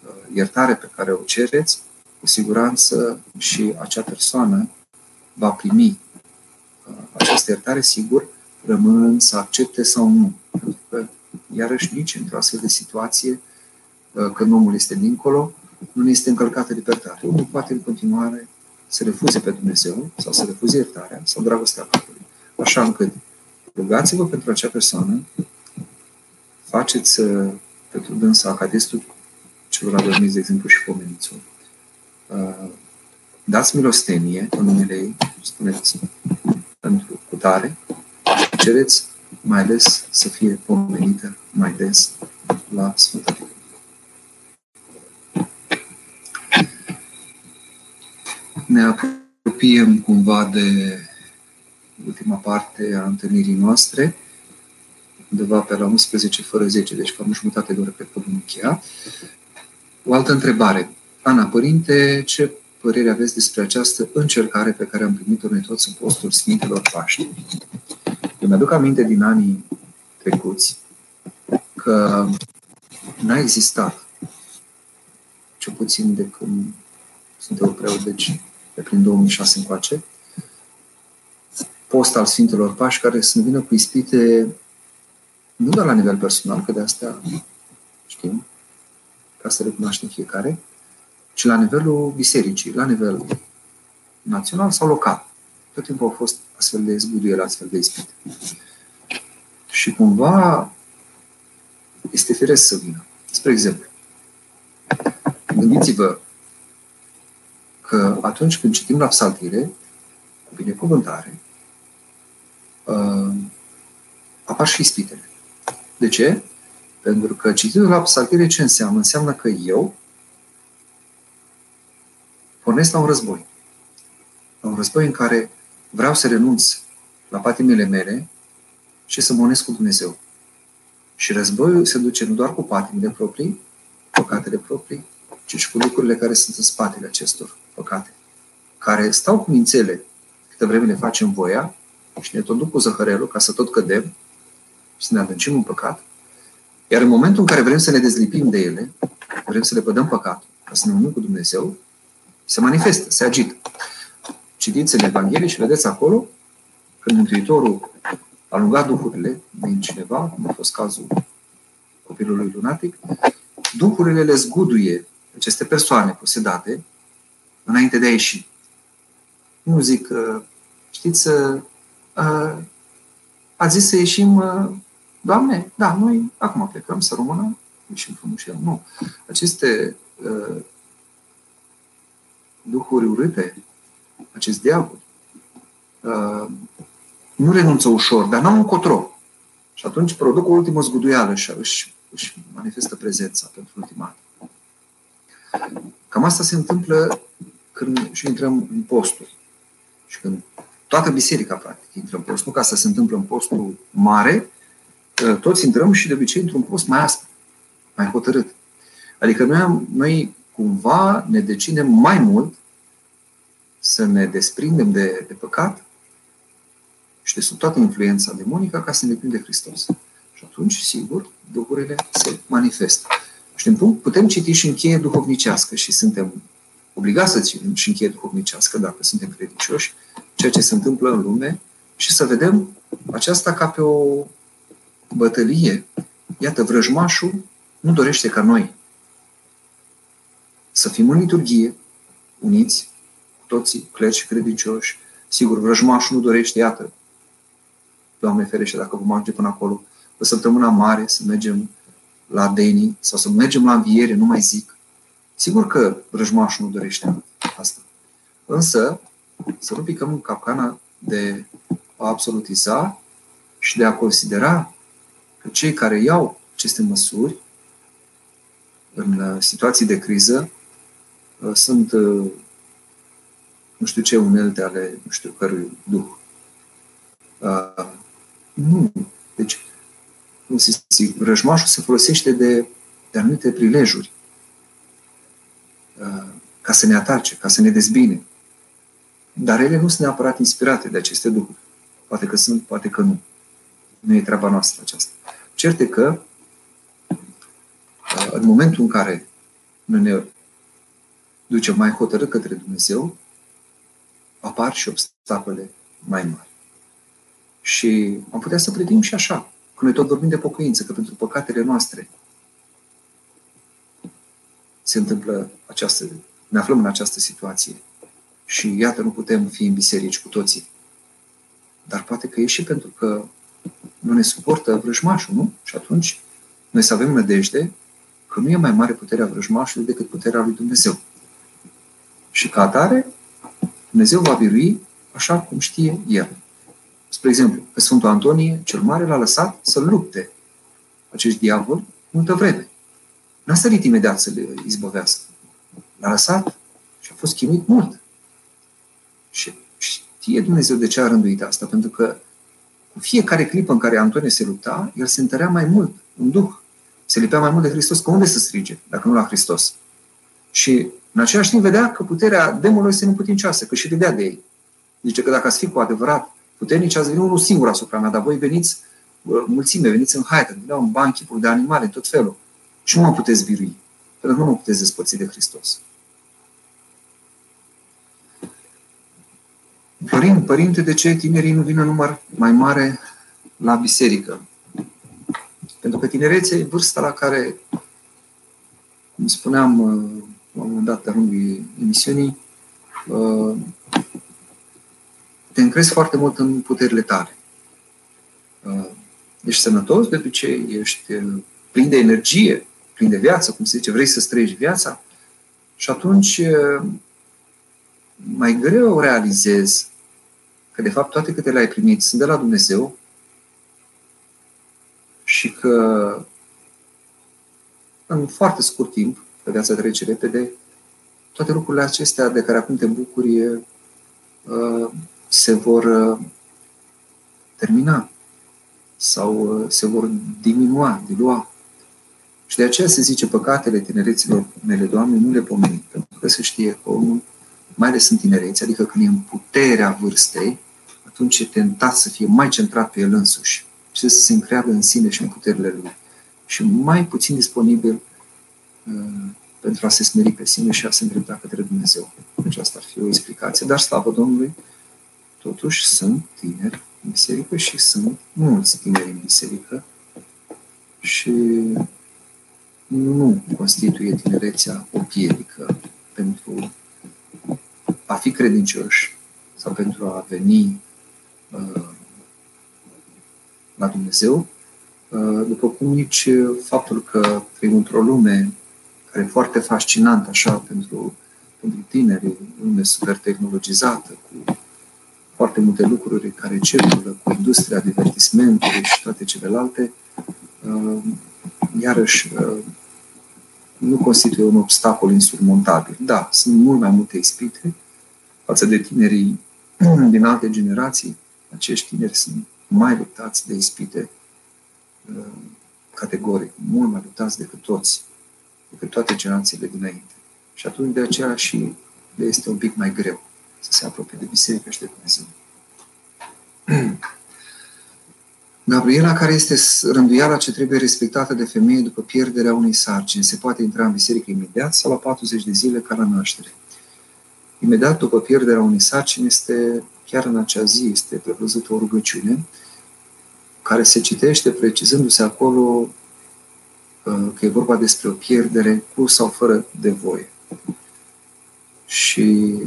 [SPEAKER 1] uh, iertare pe care o cereți, cu siguranță și acea persoană va primi uh, această iertare, sigur, rămânând să accepte sau nu. Pentru că, iarăși, nici într-o astfel de situație, uh, când omul este dincolo, nu este încălcată libertatea. Omul poate în continuare să refuze pe Dumnezeu sau să refuze iertarea sau dragostea Tatălui. Așa încât rugați-vă pentru acea persoană, faceți uh, pentru dânsa ca destul celor adormiți, de exemplu, și pomeniți uh, dați milostenie în numele ei, spuneți pentru cutare, cereți mai ales să fie pomenită mai des la Sfânta ne apropiem cumva de ultima parte a întâlnirii noastre, undeva pe la 11 fără 10, deci cam jumătate de oră pe că vom încheia. O altă întrebare. Ana, părinte, ce părere aveți despre această încercare pe care am primit-o noi toți în postul Sfintelor Paști? Eu mi-aduc aminte din anii trecuți că n-a existat, cel puțin de când sunt eu preot, deci pe prin 2006 încoace, post al Sfintelor Pași care să vină cu ispite nu doar la nivel personal, că de astea știm, ca să recunoaștem fiecare, ci la nivelul bisericii, la nivel național sau local. Tot timpul au fost astfel de zguduieli, astfel de ispite. Și cumva este firesc să vină. Spre exemplu, gândiți-vă că atunci când citim la psaltire, cu binecuvântare, uh, apar și ispitele. De ce? Pentru că cititul la psaltire ce înseamnă? Înseamnă că eu pornesc la un război. La un război în care vreau să renunț la patimile mele și să mă cu Dumnezeu. Și războiul se duce nu doar cu patimile proprii, păcatele proprii, ci și cu lucrurile care sunt în spatele acestor păcate, care stau cu mințele câte vreme ne facem voia și ne tot duc cu zăhărelul ca să tot cădem și să ne adâncim în păcat. Iar în momentul în care vrem să ne dezlipim de ele, vrem să le pădăm păcat, ca să ne unim cu Dumnezeu, se manifestă, se agită. Citiți în Evanghelie și vedeți acolo când Mântuitorul a luat duhurile din cineva, cum a fost cazul copilului lunatic, duhurile le zguduie aceste persoane posedate înainte de a ieși. Nu zic, știți, a zis să ieșim, Doamne, da, noi acum plecăm să rămână, ieșim frumos și Nu. Aceste uh, duhuri urâte, acest diavol, uh, nu renunță ușor, dar n-au încotro. Și atunci produc o ultimă zguduială și își, își manifestă prezența pentru ultima Cam asta se întâmplă când și intrăm în posturi. Și când toată biserica, practic, intră în post. Nu ca să se întâmplă în postul mare, toți intrăm și de obicei într-un post mai aspru, mai hotărât. Adică noi, am, noi cumva ne decidem mai mult să ne desprindem de, de păcat și de sub toată influența demonică ca să ne de Hristos. Și atunci, sigur, duhurile se manifestă. Și în punct putem citi și încheie duhovnicească și suntem obligați să citim și încheie duhovnicească dacă suntem credincioși, ceea ce se întâmplă în lume și să vedem aceasta ca pe o bătălie. Iată, vrăjmașul nu dorește ca noi să fim în liturghie, uniți, cu toții, clerci și credincioși. Sigur, vrăjmașul nu dorește, iată, Doamne ferește, dacă vom ajunge până acolo, o săptămână mare, să mergem la Deni sau să mergem la înviere, nu mai zic. Sigur că vrăjmașul nu dorește asta. Însă, să nu picăm în capcana de a absolutiza și de a considera că cei care iau aceste măsuri în uh, situații de criză uh, sunt uh, nu știu ce unelte ale nu știu cărui duh. Nu. Deci, cum să zic, răjmașul se folosește de, de anumite prilejuri ca să ne atace, ca să ne dezbine. Dar ele nu sunt neapărat inspirate de aceste duhuri. Poate că sunt, poate că nu. Nu e treaba noastră aceasta. Certe că, în momentul în care noi ne ducem mai hotărât către Dumnezeu, apar și obstacole mai mari. Și am putea să privim și așa, că noi tot vorbim de pocăință, că pentru păcatele noastre se întâmplă această, ne aflăm în această situație. Și iată, nu putem fi în biserici cu toții. Dar poate că e și pentru că nu ne suportă vrăjmașul, nu? Și atunci noi să avem nădejde că nu e mai mare puterea vrăjmașului decât puterea lui Dumnezeu. Și ca atare, Dumnezeu va birui așa cum știe El. Spre exemplu, pe Sfântul Antonie, cel Mare l-a lăsat să lupte acești diavol multă vreme. N-a sărit imediat să le izbăvească. L-a lăsat și a fost chinuit mult. Și știe Dumnezeu de ce a rânduit asta, pentru că cu fiecare clipă în care Antonie se lupta, el se întărea mai mult în Duh. Se lipea mai mult de Hristos, că unde să strige, dacă nu la Hristos? Și în același timp vedea că puterea demonului se împutincioasă, că și vedea de ei. Zice că dacă ați fi cu adevărat puternici, ați venit unul singur asupra mea, dar voi veniți mulțime, veniți în haită, veneau în bani, chipuri de animale, tot felul. Și nu mă puteți birui, pentru că nu mă puteți despărți de Hristos. Părinte, părinte, de ce tinerii nu vin în număr mai mare la biserică? Pentru că tinerețea e vârsta la care, cum spuneam la un moment dat de lungul emisiunii, uh, te încrezi foarte mult în puterile tale. Uh, ești sănătos, de obicei, ești uh, plin de energie, plin de viață, cum se zice, vrei să străiești viața și atunci mai greu realizezi că de fapt toate câte le-ai primit sunt de la Dumnezeu și că în foarte scurt timp că viața trece repede, toate lucrurile acestea de care acum te bucuri uh, se vor uh, termina sau uh, se vor diminua, dilua. Și de aceea se zice păcatele tinereților mele, Doamne, nu le pomeni, pentru că se știe că omul, mai ales în tinerețe, adică când e în puterea vârstei, atunci e tentat să fie mai centrat pe el însuși și să se încreadă în sine și în puterile lui. Și mai puțin disponibil Uh, pentru a se smeri pe sine și a se îndrepta către Dumnezeu. Deci asta ar fi o explicație. Dar, slavă Domnului, totuși sunt tineri în biserică și sunt mulți tineri în biserică și nu constituie tinerețea o piedică pentru a fi credincioși sau pentru a veni uh, la Dumnezeu, uh, după cum nici faptul că trăim într-o lume care e foarte fascinant așa pentru, pentru tineri, lume super tehnologizată, cu foarte multe lucruri care circulă, cu industria divertismentului și toate celelalte, uh, iarăși uh, nu constituie un obstacol insurmontabil. Da, sunt mult mai multe ispite față de tinerii din alte generații. Acești tineri sunt mai luptați de ispite uh, categoric, mult mai luptați decât toți decât toate generațiile dinainte. Și atunci de aceea și le este un pic mai greu să se apropie de biserică și de Dumnezeu. Gabriela, care este rânduiala ce trebuie respectată de femeie după pierderea unei sarcini, se poate intra în biserică imediat sau la 40 de zile ca la naștere. Imediat după pierderea unei sarcini este, chiar în acea zi, este prevăzută o rugăciune care se citește precizându-se acolo că e vorba despre o pierdere cu sau fără de voie. Și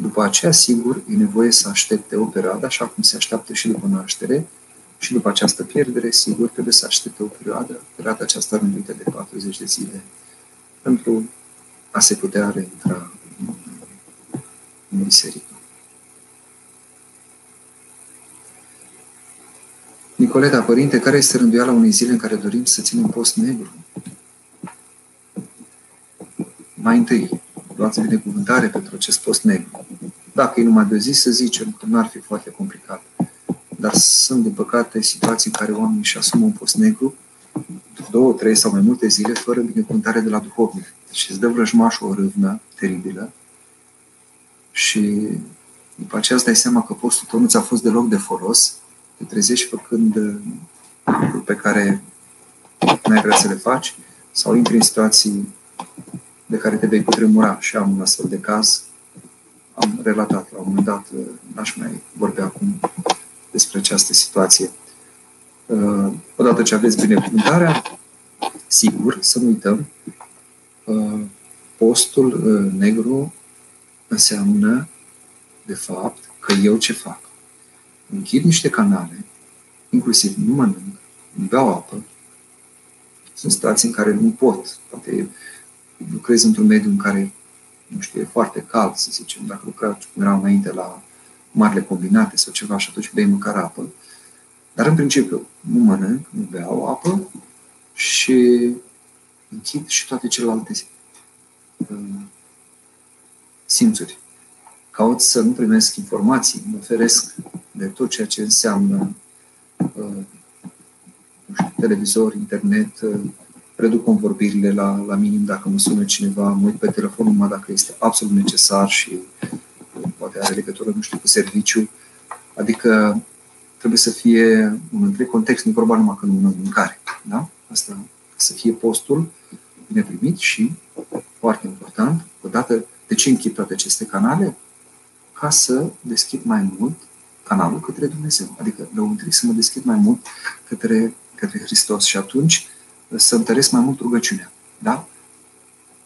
[SPEAKER 1] după aceea, sigur, e nevoie să aștepte o perioadă, așa cum se așteaptă și după naștere, și după această pierdere, sigur, trebuie să aștepte o perioadă, perioada aceasta rânduită de 40 de zile, pentru a se putea reintra în biserică.
[SPEAKER 2] Nicoleta, părinte, care este rânduiala unei zile în care dorim să ținem post negru? Mai întâi, luați binecuvântare pentru acest post negru. Dacă e numai de o zi, să zicem că nu ar fi foarte complicat. Dar sunt, din păcate, situații în care oamenii își asumă un post negru două, trei sau mai multe zile fără binecuvântare de la duhovnic. Deci îți dă vrăjmașul o râvnă teribilă și după aceea îți dai seama că postul tău nu ți-a fost deloc de folos, te trezești făcând uh, lucruri pe care n-ai vrea să le faci sau intri în situații de care te vei cutremura și am un astfel de caz. Am relatat la un moment dat, uh, n-aș mai vorbi acum despre această situație. Uh, odată ce aveți binecuvântarea, sigur, să nu uităm, postul negru înseamnă, de fapt, că eu ce fac? Închid niște canale, inclusiv nu mănânc, nu beau apă, sunt situații în care nu pot. Poate lucrez într-un mediu în care, nu știu, e foarte cald, să zicem, dacă lucram eram înainte la marile combinate sau ceva și atunci bei măcar apă. Dar în principiu nu mănânc, nu beau apă și închid și toate celelalte uh, simțuri. Caut să nu primesc informații, mă feresc de tot ceea ce înseamnă uh, știu, televizor, internet, uh, reduc convorbirile la, la minim dacă mă sună cineva, mă uit pe telefonul numai dacă este absolut necesar și uh, poate are legătură, nu știu, cu serviciu. Adică trebuie să fie un întreg context, nu vorba numai că nu mâncare. Da? Asta să fie postul bine primit și, foarte important, odată de ce închid toate aceste canale? Ca să deschid mai mult canalul către Dumnezeu. Adică lăuntri să mă deschid mai mult către, către Hristos și atunci să întăresc mai mult rugăciunea. Da?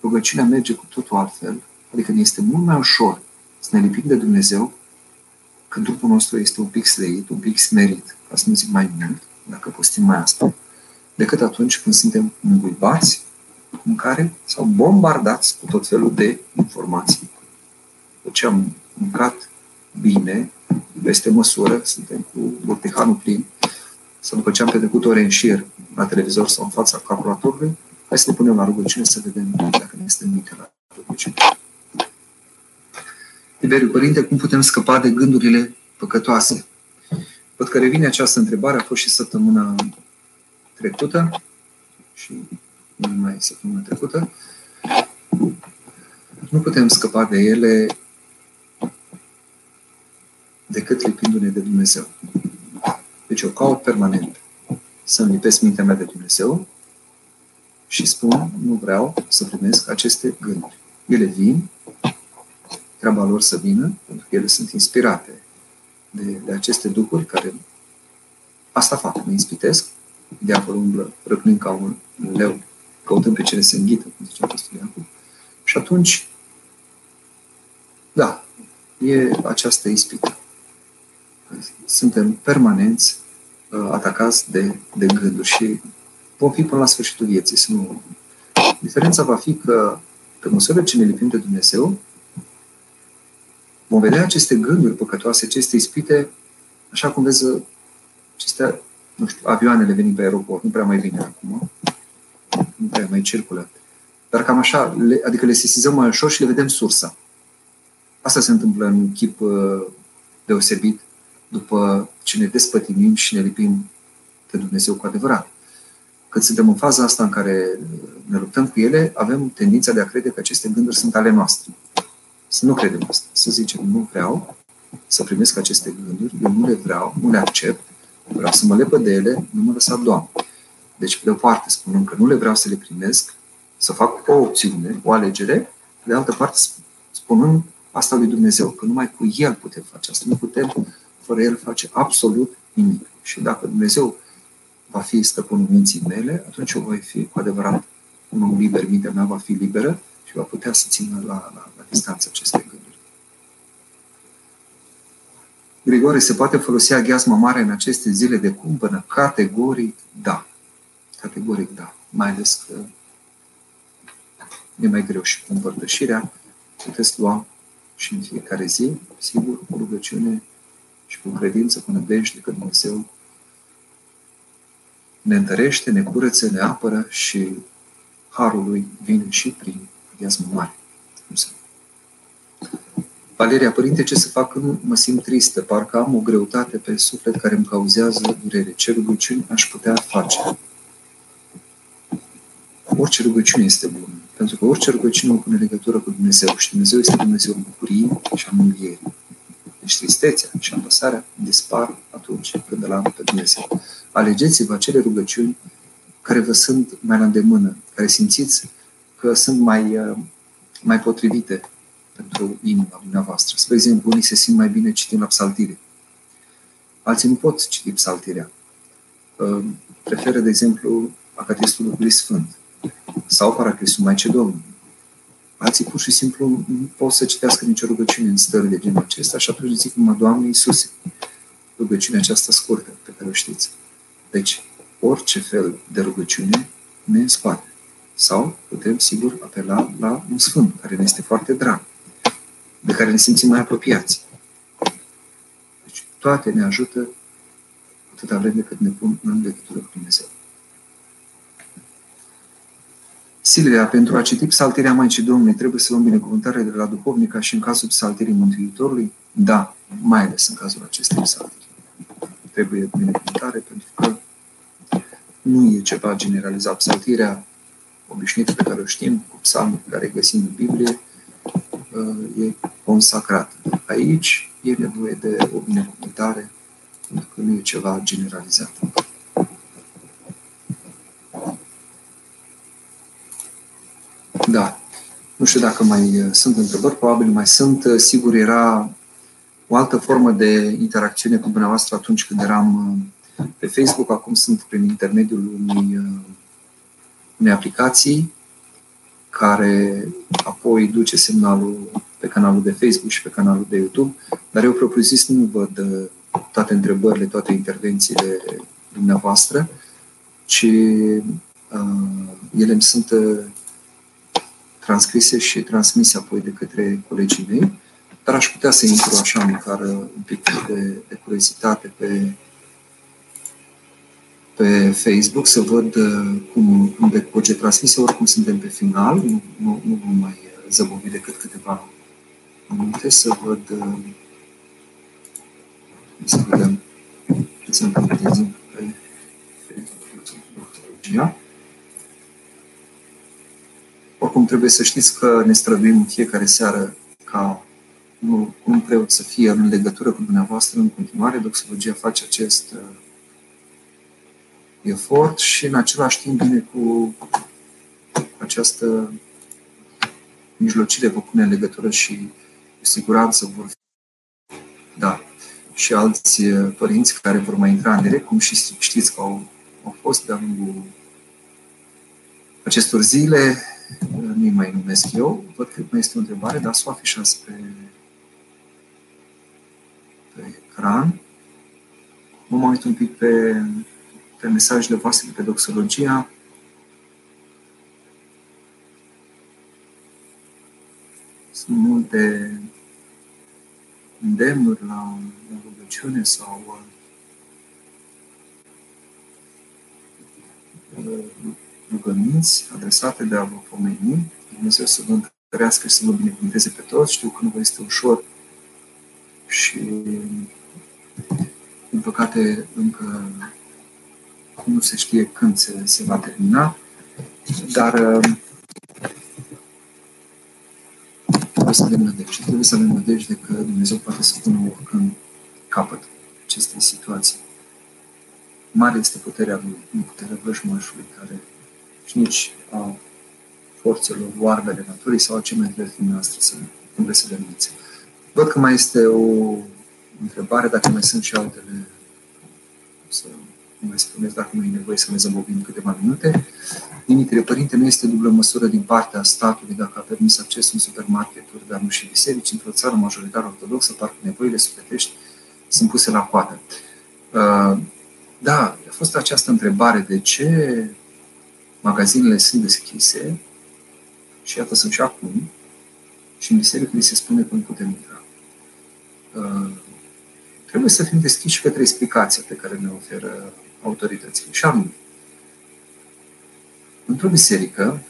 [SPEAKER 2] Rugăciunea merge cu totul altfel, adică ne este mult mai ușor să ne lipim de Dumnezeu când trupul nostru este un pic sleit, un pic smerit, ca să nu zic mai mult, dacă postim mai asta, decât atunci când suntem înguibați în care sau bombardați cu tot felul de informații. După ce am mâncat bine, peste măsură, suntem cu burtihanul plin, să după ce am petrecut ore în șir la televizor sau în fața calculatorului, hai să ne punem la rugăciune să vedem dacă ne este minte la rugăciune. Tiberiu Părinte, cum putem scăpa de gândurile păcătoase? Văd că revine această întrebare, a fost și săptămâna trecută și nu mai săptămâna trecută. Nu putem scăpa de ele decât lipindu-ne de Dumnezeu. Deci eu caut permanent să-mi lipesc mintea mea de Dumnezeu și spun, nu vreau să primesc aceste gânduri. Ele vin, treaba lor să vină, pentru că ele sunt inspirate de, de aceste duhuri care asta fac, mă inspitesc, de acolo umblă răcnind ca un leu, căutând pe cele se înghită, cum zicea Apostol Iacob. Și atunci, da, e această ispită. Suntem permanenți uh, atacați de, de gânduri și vom fi până la sfârșitul vieții. Să nu... Diferența va fi că, pe măsură ce ne lipim de Dumnezeu, vom vedea aceste gânduri păcătoase, aceste ispite, așa cum vezi acestea, nu știu, avioanele venind pe aeroport, nu prea mai vine acum, nu prea mai circulă. Dar cam așa, le, adică le sesizăm mai ușor și le vedem sursa. Asta se întâmplă în chip uh, deosebit după ce ne despătimim și ne lipim de Dumnezeu cu adevărat. Când suntem în faza asta în care ne luptăm cu ele, avem tendința de a crede că aceste gânduri sunt ale noastre. Să nu credem asta. Să zicem, nu vreau să primesc aceste gânduri, eu nu le vreau, nu le accept, vreau să mă lepă de ele, nu mă lăsa, Doamne. Deci, pe de o parte, spunând că nu le vreau să le primesc, să fac o opțiune, o alegere, pe de altă parte, spunând asta lui Dumnezeu, că numai cu El putem face asta. Nu putem fără El face absolut nimic. Și dacă Dumnezeu va fi stăpânul minții mele, atunci eu voi fi cu adevărat un om liber, mintea mea va fi liberă și va putea să țină la, la, la distanță aceste gânduri. Grigore, se poate folosi aghiazma mare în aceste zile de cumpănă? Categoric da. Categoric da. Mai ales că e mai greu și cu împărtășirea. Puteți lua și în fiecare zi, sigur, cu rugăciune și cu credință, cu nădejde că Dumnezeu ne întărește, ne curăță, ne apără și harul lui vine și prin viață mare. Valeria, părinte, ce să fac când mă simt tristă? Parcă am o greutate pe suflet care îmi cauzează durere. Ce rugăciuni aș putea face? Orice rugăciune este bună. Pentru că orice rugăciune o pune legătură cu Dumnezeu și Dumnezeu este Dumnezeu bucuriei și a mângâierii. Deci tristețea și apăsarea dispar atunci când îl am pe Dumnezeu. Alegeți-vă acele rugăciuni care vă sunt mai la îndemână, care simțiți că sunt mai, uh, mai potrivite pentru inima dumneavoastră. Spre exemplu, unii se simt mai bine citind la psaltire. Alții nu pot citi psaltirea. Uh, preferă, de exemplu, Acatistul Duhului Sfânt sau Paraclisul Maicii Domnului. Alții pur și simplu nu pot să citească nicio rugăciune în stări de genul acesta și atunci zic numai Doamne Iisuse, rugăciunea aceasta scurtă pe care o știți. Deci, orice fel de rugăciune ne spate. Sau putem, sigur, apela la un sfânt care ne este foarte drag, de care ne simțim mai apropiați. Deci, toate ne ajută atâta vreme cât ne pun în legătură cu Dumnezeu. Silvia, pentru a citi psaltirea Maicii Domnului, trebuie să luăm binecuvântare de la duhovnic ca și în cazul psaltirii Mântuitorului? Da, mai ales în cazul acestei psaltiri. Trebuie binecuvântare pentru că nu e ceva generalizat. Psaltirea obișnuită pe care o știm, cu psalmul pe care găsim în Biblie, uh, e consacrată. Aici e nevoie de o binecuvântare, pentru că nu e ceva generalizat. Da. Nu știu dacă mai uh, sunt întrebări, probabil mai sunt. Uh, sigur, era o altă formă de interacțiune cu dumneavoastră atunci când eram uh, pe Facebook. Acum sunt prin intermediul unui, unei aplicații care apoi duce semnalul pe canalul de Facebook și pe canalul de YouTube. Dar eu propriu-zis nu văd toate întrebările, toate intervențiile dumneavoastră, ci uh, ele îmi sunt transcrise și transmise apoi de către colegii mei, dar aș putea să intru așa măcar un pic de, de curiozitate pe, pe Facebook, să văd uh, cum, cum decurge transmisia, oricum suntem pe final, nu, nu, nu vom mai zăbovi decât câteva minute, să văd uh, să vedem puțin pe Facebook pe Facebook. Oricum trebuie să știți că ne străduim în fiecare seară ca un preot să fie în legătură cu dumneavoastră în continuare. Doxologia face acest uh, efort și în același timp vine cu această mijlocire vă pune în legătură și cu siguranță vor fi da, și alți uh, părinți care vor mai intra în direct, cum și știți că au, au fost de-a lungul acestor zile, nu mai numesc eu, văd că mai este o întrebare, dar să o afișați pe, pe ecran. Mă mai uit un pic pe, pe mesajele voastre de pe doxologia. Sunt multe îndemnuri la, la rugăciune sau uh, rugăminți adresate de a vă pomeni. Dumnezeu să vă întărească și să vă binecuvânteze pe toți. Știu că nu vă este ușor și, din păcate, încă nu se știe când se, se va termina, dar trebuie să avem nădejde. Trebuie să avem nădejde că Dumnezeu poate să pună oricând capăt acestei situații. Mare este puterea Lui, nu puterea vrăjmașului care și nici a forțelor oarbele naturii sau a ce mai trebuie noastre să trebuie să le învețe. Văd că mai este o întrebare, dacă mai sunt și altele, să mai spuneți dacă nu e nevoie să ne zăbovim câteva minute. Dimitrie, părinte, nu este dublă măsură din partea statului dacă a permis accesul în supermarketuri, dar nu și biserici. Într-o țară majoritar ortodoxă, parcă nevoile sufletești sunt puse la coadă. Uh, da, a fost această întrebare de ce magazinele sunt deschise și iată sunt și acum și în biserică li se spune că nu putem intra. Uh, trebuie să fim deschiși către explicația pe care ne oferă autoritățile. Și anume, într-o biserică,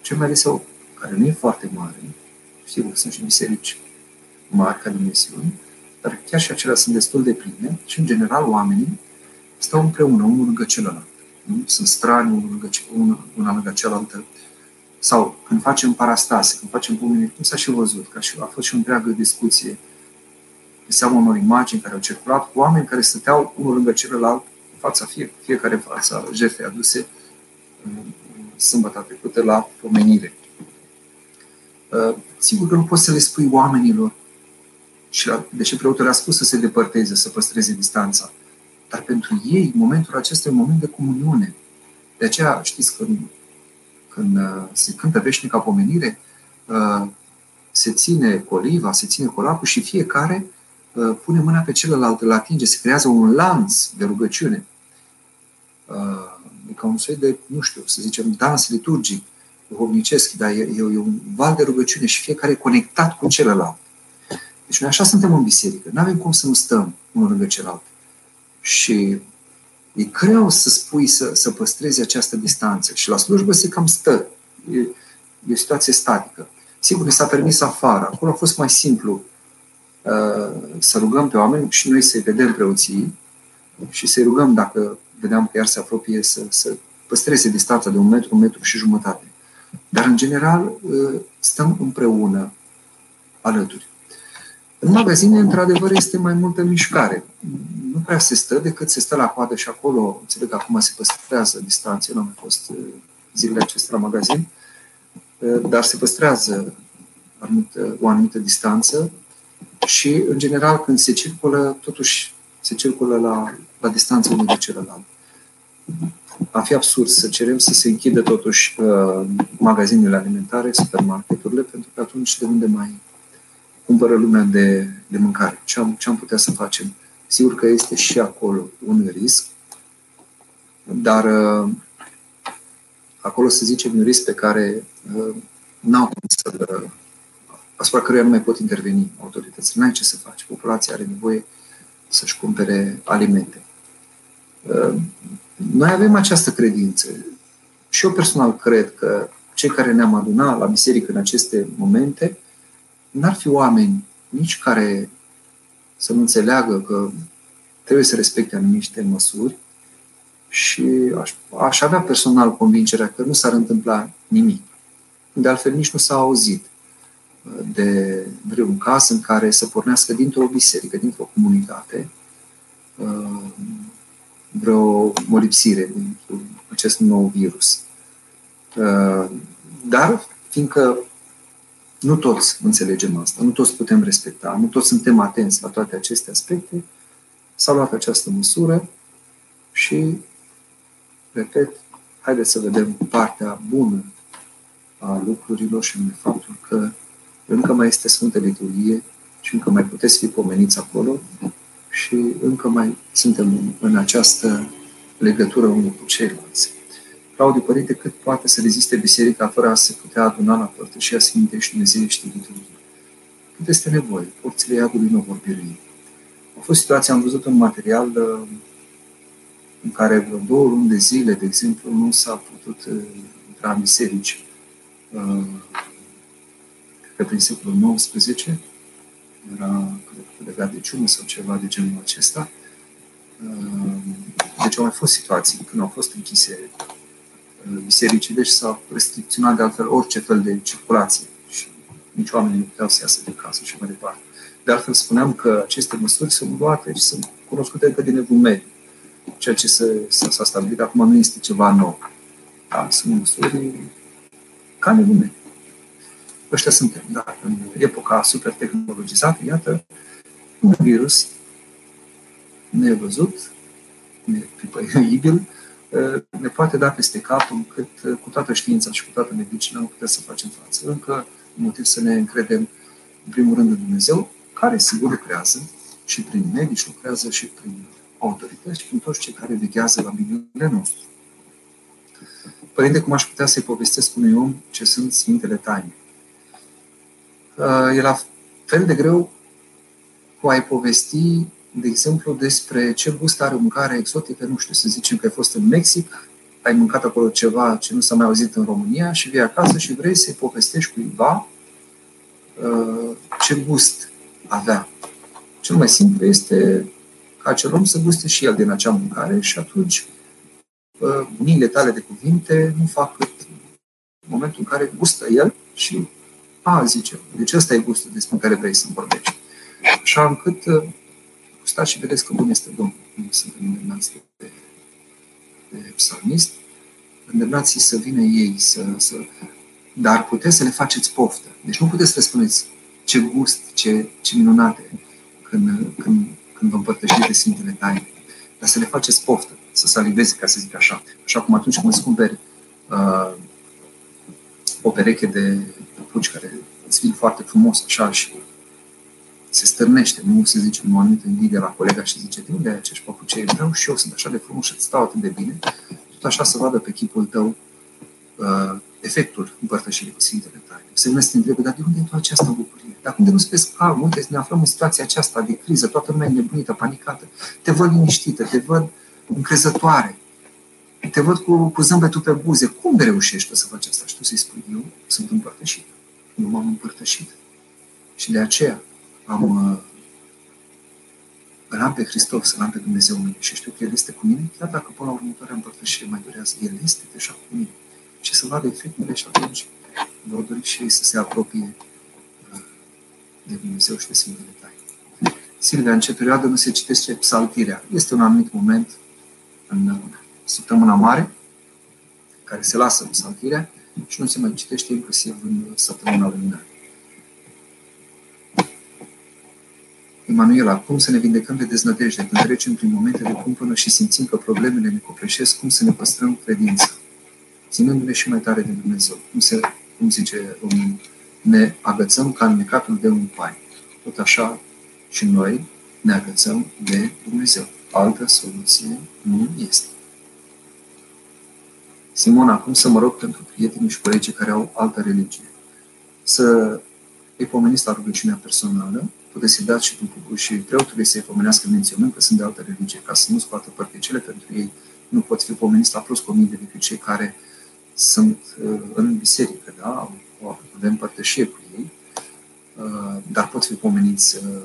[SPEAKER 2] cel mai adesea, care nu e foarte mare, sigur, sunt și biserici mari ca dimensiuni, dar chiar și acelea sunt destul de pline și, în general, oamenii stau împreună, unul lângă celălalt. Nu? Sunt strani unul lângă, una, una lângă cealaltă. Sau când facem parastase, când facem pomeniri, cum s-a și văzut, ca și a fost și o întreagă discuție pe seama unor imagini care au circulat, cu oameni care stăteau unul lângă celălalt, în fața fie, fiecare fața jertfei aduse sâmbătă trecută la pomenire. Uh, sigur că nu poți să le spui oamenilor și deși preotul a spus să se depărteze, să păstreze distanța. Dar pentru ei, momentul acesta e un moment de comuniune. De aceea, știți, când, când uh, se cântă veșnica pomenire, uh, se ține coliva, se ține colapul și fiecare uh, pune mâna pe celălalt, îl atinge, se creează un lanț de rugăciune. E ca un soi de, nu știu, să zicem, dans liturgic, duhovnicesc, dar e, e un val de rugăciune și fiecare e conectat cu celălalt. Deci noi așa suntem în biserică. Nu avem cum să nu stăm unul lângă celălalt. Și e greu să spui să, să păstrezi această distanță. Și la slujbă se cam stă. E, e o situație statică. Sigur, ne s-a permis afară. Acolo a fost mai simplu uh, să rugăm pe oameni și noi să-i vedem preoții și să-i rugăm dacă vedeam că iar se apropie să, să păstreze distanța de un metru, un metru și jumătate. Dar, în general, uh, stăm împreună alături. În magazine, într-adevăr, este mai multă mișcare. Nu prea se stă decât se stă la coadă și acolo, înțeleg că acum se păstrează distanțe, nu am fost uh, zilele acestea la magazin, uh, dar se păstrează o anumită distanță și, în general, când se circulă, totuși se circulă la, la distanță unul de celălalt. A fi absurd să cerem să se închidă totuși uh, magazinele alimentare, supermarketurile, pentru că atunci de unde mai cumpără lumea de, de mâncare. Ce am, ce am putea să facem? Sigur că este și acolo un risc, dar uh, acolo să zicem un risc pe care uh, n-au cum să asupra căruia nu mai pot interveni autoritățile. N-ai ce să faci. Populația are nevoie să-și cumpere alimente. Uh, noi avem această credință. Și eu personal cred că cei care ne-am adunat la biserică în aceste momente n-ar fi oameni nici care să nu înțeleagă că trebuie să respecte anumite măsuri și aș, aș avea personal convingerea că nu s-ar întâmpla nimic. De altfel, nici nu s-a auzit de vreun caz în care să pornească dintr-o biserică, dintr-o comunitate, uh, vreo molipsire din acest nou virus. Uh, dar, fiindcă nu toți înțelegem asta, nu toți putem respecta, nu toți suntem atenți la toate aceste aspecte. S-a luat această măsură și, repet, haideți să vedem partea bună a lucrurilor și în faptul că încă mai este Sfântă Liturghie și încă mai puteți fi pomeniți acolo și încă mai suntem în această legătură unul cu ceilalți. Claudiu Părinte cât poate să reziste biserica fără a se putea aduna la părtășia Sfintei și Dumnezeiești liturghii. Cât este nevoie, porțile iadului nu vor birui. A fost situația, am văzut un material uh, în care vreo două luni de zile, de exemplu, nu s-a putut uh, intra în biserici. Uh, cred că prin secolul XIX era legat de ciumă sau ceva de genul acesta. Deci au mai fost situații când au fost închise bisericii, deci s-a restricționat de altfel orice fel de circulație și nici oamenii nu puteau să iasă de casă și mai departe. De altfel spuneam că aceste măsuri sunt luate și sunt cunoscute încă din evul mediu. Ceea ce s-a stabilit acum nu este ceva nou. Da, sunt măsuri ca în evul Ăștia suntem, da, în epoca super tehnologizată, iată, un virus nevăzut, nepipăibil, ne poate da peste cap încât cu toată știința și cu toată medicina nu putem să facem față. Încă un motiv să ne încredem în primul rând în Dumnezeu, care sigur lucrează și prin medici, lucrează și prin autorități și prin toți cei care veghează la binele nostru. Părinte, cum aș putea să-i povestesc unui om ce sunt Sfintele Taine? E la fel de greu cu a-i povesti de exemplu, despre ce gust are o mâncare exotică, nu știu, să zicem că ai fost în Mexic ai mâncat acolo ceva ce nu s-a mai auzit în România și vii acasă și vrei să-i povestești cuiva uh, ce gust avea. Cel mai simplu este ca acel om să guste și el din acea mâncare și atunci uh, miile tale de cuvinte nu fac cât momentul în care gustă el și a, zice, deci ăsta e gustul despre care vrei să-mi vorbești. Așa încât uh, gustați și vedeți că bun este Domnul. Nu sunt îndemnați de, de, de psalmist. Îndemnați să vină ei, să, să, dar puteți să le faceți poftă. Deci nu puteți să le spuneți ce gust, ce, ce minunate când, când, când vă împărtășiți de Sfintele Taine. Dar să le faceți poftă, să saliveze, ca să zic așa. Așa cum atunci când îți cumperi uh, o pereche de puci care îți vin foarte frumos așa și se stârnește, nu se zice un moment invidie la colega și zice, de unde ai acești papucei? Vreau și eu, sunt așa de frumos și stau atât de bine. Tot așa să vadă pe chipul tău uh, efectul împărtășirii cu Sfintele Taine. Se vine să te întrebe, dar de unde e toată această bucurie? Dar unde nu vezi calm? Uite, ne aflăm în situația aceasta de criză, toată lumea e nebunită, panicată. Te văd liniștită, te văd încrezătoare, te văd cu, cu zâmbetul pe buze. Cum de reușești să faci asta? Și tu să-i spui, eu sunt împărtășit. Nu m-am împărtășit. Și de aceea am, uh, îl am pe Hristos, îl am pe Dumnezeu în mine și știu că El este cu mine, chiar dacă până la următoarea împărtășire mai durează, El este deja cu mine. Și să vadă efectele și atunci vor dori și ei să se apropie uh, de Dumnezeu și de Sfintele Taine. Silvia, în ce perioadă nu se citește psaltirea? Este un anumit moment în uh, săptămâna mare, care se lasă psaltirea și nu se mai citește inclusiv în săptămâna luminară. Emanuela, cum să ne vindecăm de deznădejde când trecem prin momente de cumpănă și simțim că problemele ne copleșesc, cum să ne păstrăm credința, ținându-ne și mai tare de Dumnezeu. Cum, se, cum zice Românul, ne agățăm ca în necatul de un pai. Tot așa și noi ne agățăm de Dumnezeu. Altă soluție nu este. Simona, cum să mă rog pentru prietenii și colegii care au altă religie? Să îi pomeniți la rugăciunea personală, puteți să-i dați și, și preotului să-i pomenească menționând că sunt de altă religie, ca să nu scoată părticele pentru ei. Nu pot fi pomeniți la plus cu mii decât cei care sunt uh, în biserică, da? avem părtășie cu ei, uh, dar pot fi pomeniți uh,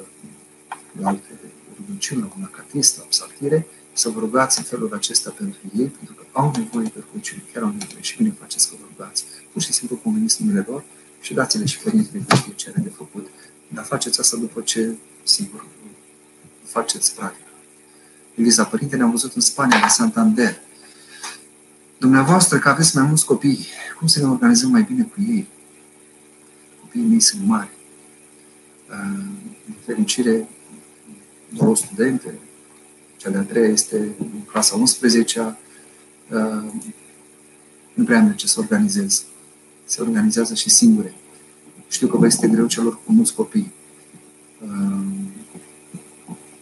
[SPEAKER 2] la alte rugăciuni, la un acatist, la psaltire, să vă rugați în felul acesta pentru ei, pentru că au nevoie de rugăciune, chiar au nevoie și bine faceți că vă rugați. Pur și simplu pomeniți numele lor și dați-le și părintele de știe ce are de făcut. Dar faceți asta după ce, sigur, faceți practic. Eliza, părinte, ne-am văzut în Spania, la Santander. Dumneavoastră, că aveți mai mulți copii, cum să ne organizăm mai bine cu ei? Copiii mei sunt mari. În fericire, două studente, cea de-a treia este în clasa 11 nu prea merge să organizez. Se organizează și singure. Știu că vă este greu celor cu mulți copii.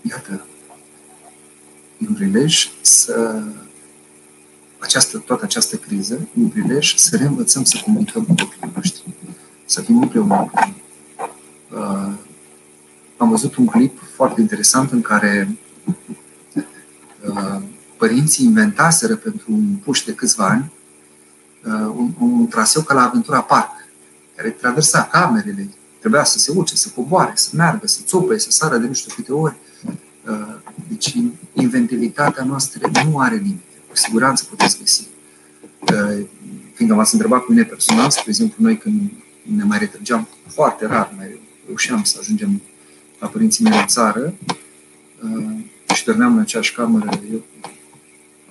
[SPEAKER 2] Iată, e un prilej să această, toată această criză, e un prilej să reînvățăm să comunicăm cu copiii noștri. Să fim împreună cu ei. Am văzut un clip foarte interesant în care Uh, părinții inventaseră pentru un puș de câțiva ani uh, un, un traseu ca la Aventura Park, care traversa camerele, trebuia să se urce, să coboare, să meargă, să țopăie, să sară de nu știu câte ori. Uh, deci inventivitatea noastră nu are limite. Cu siguranță puteți găsi. Fiindcă m-ați întrebat cu mine personal, spre exemplu, noi când ne mai retrăgeam foarte rar, mai reușeam să ajungem la părinții mei în țară, și dormeam în aceeași cameră, eu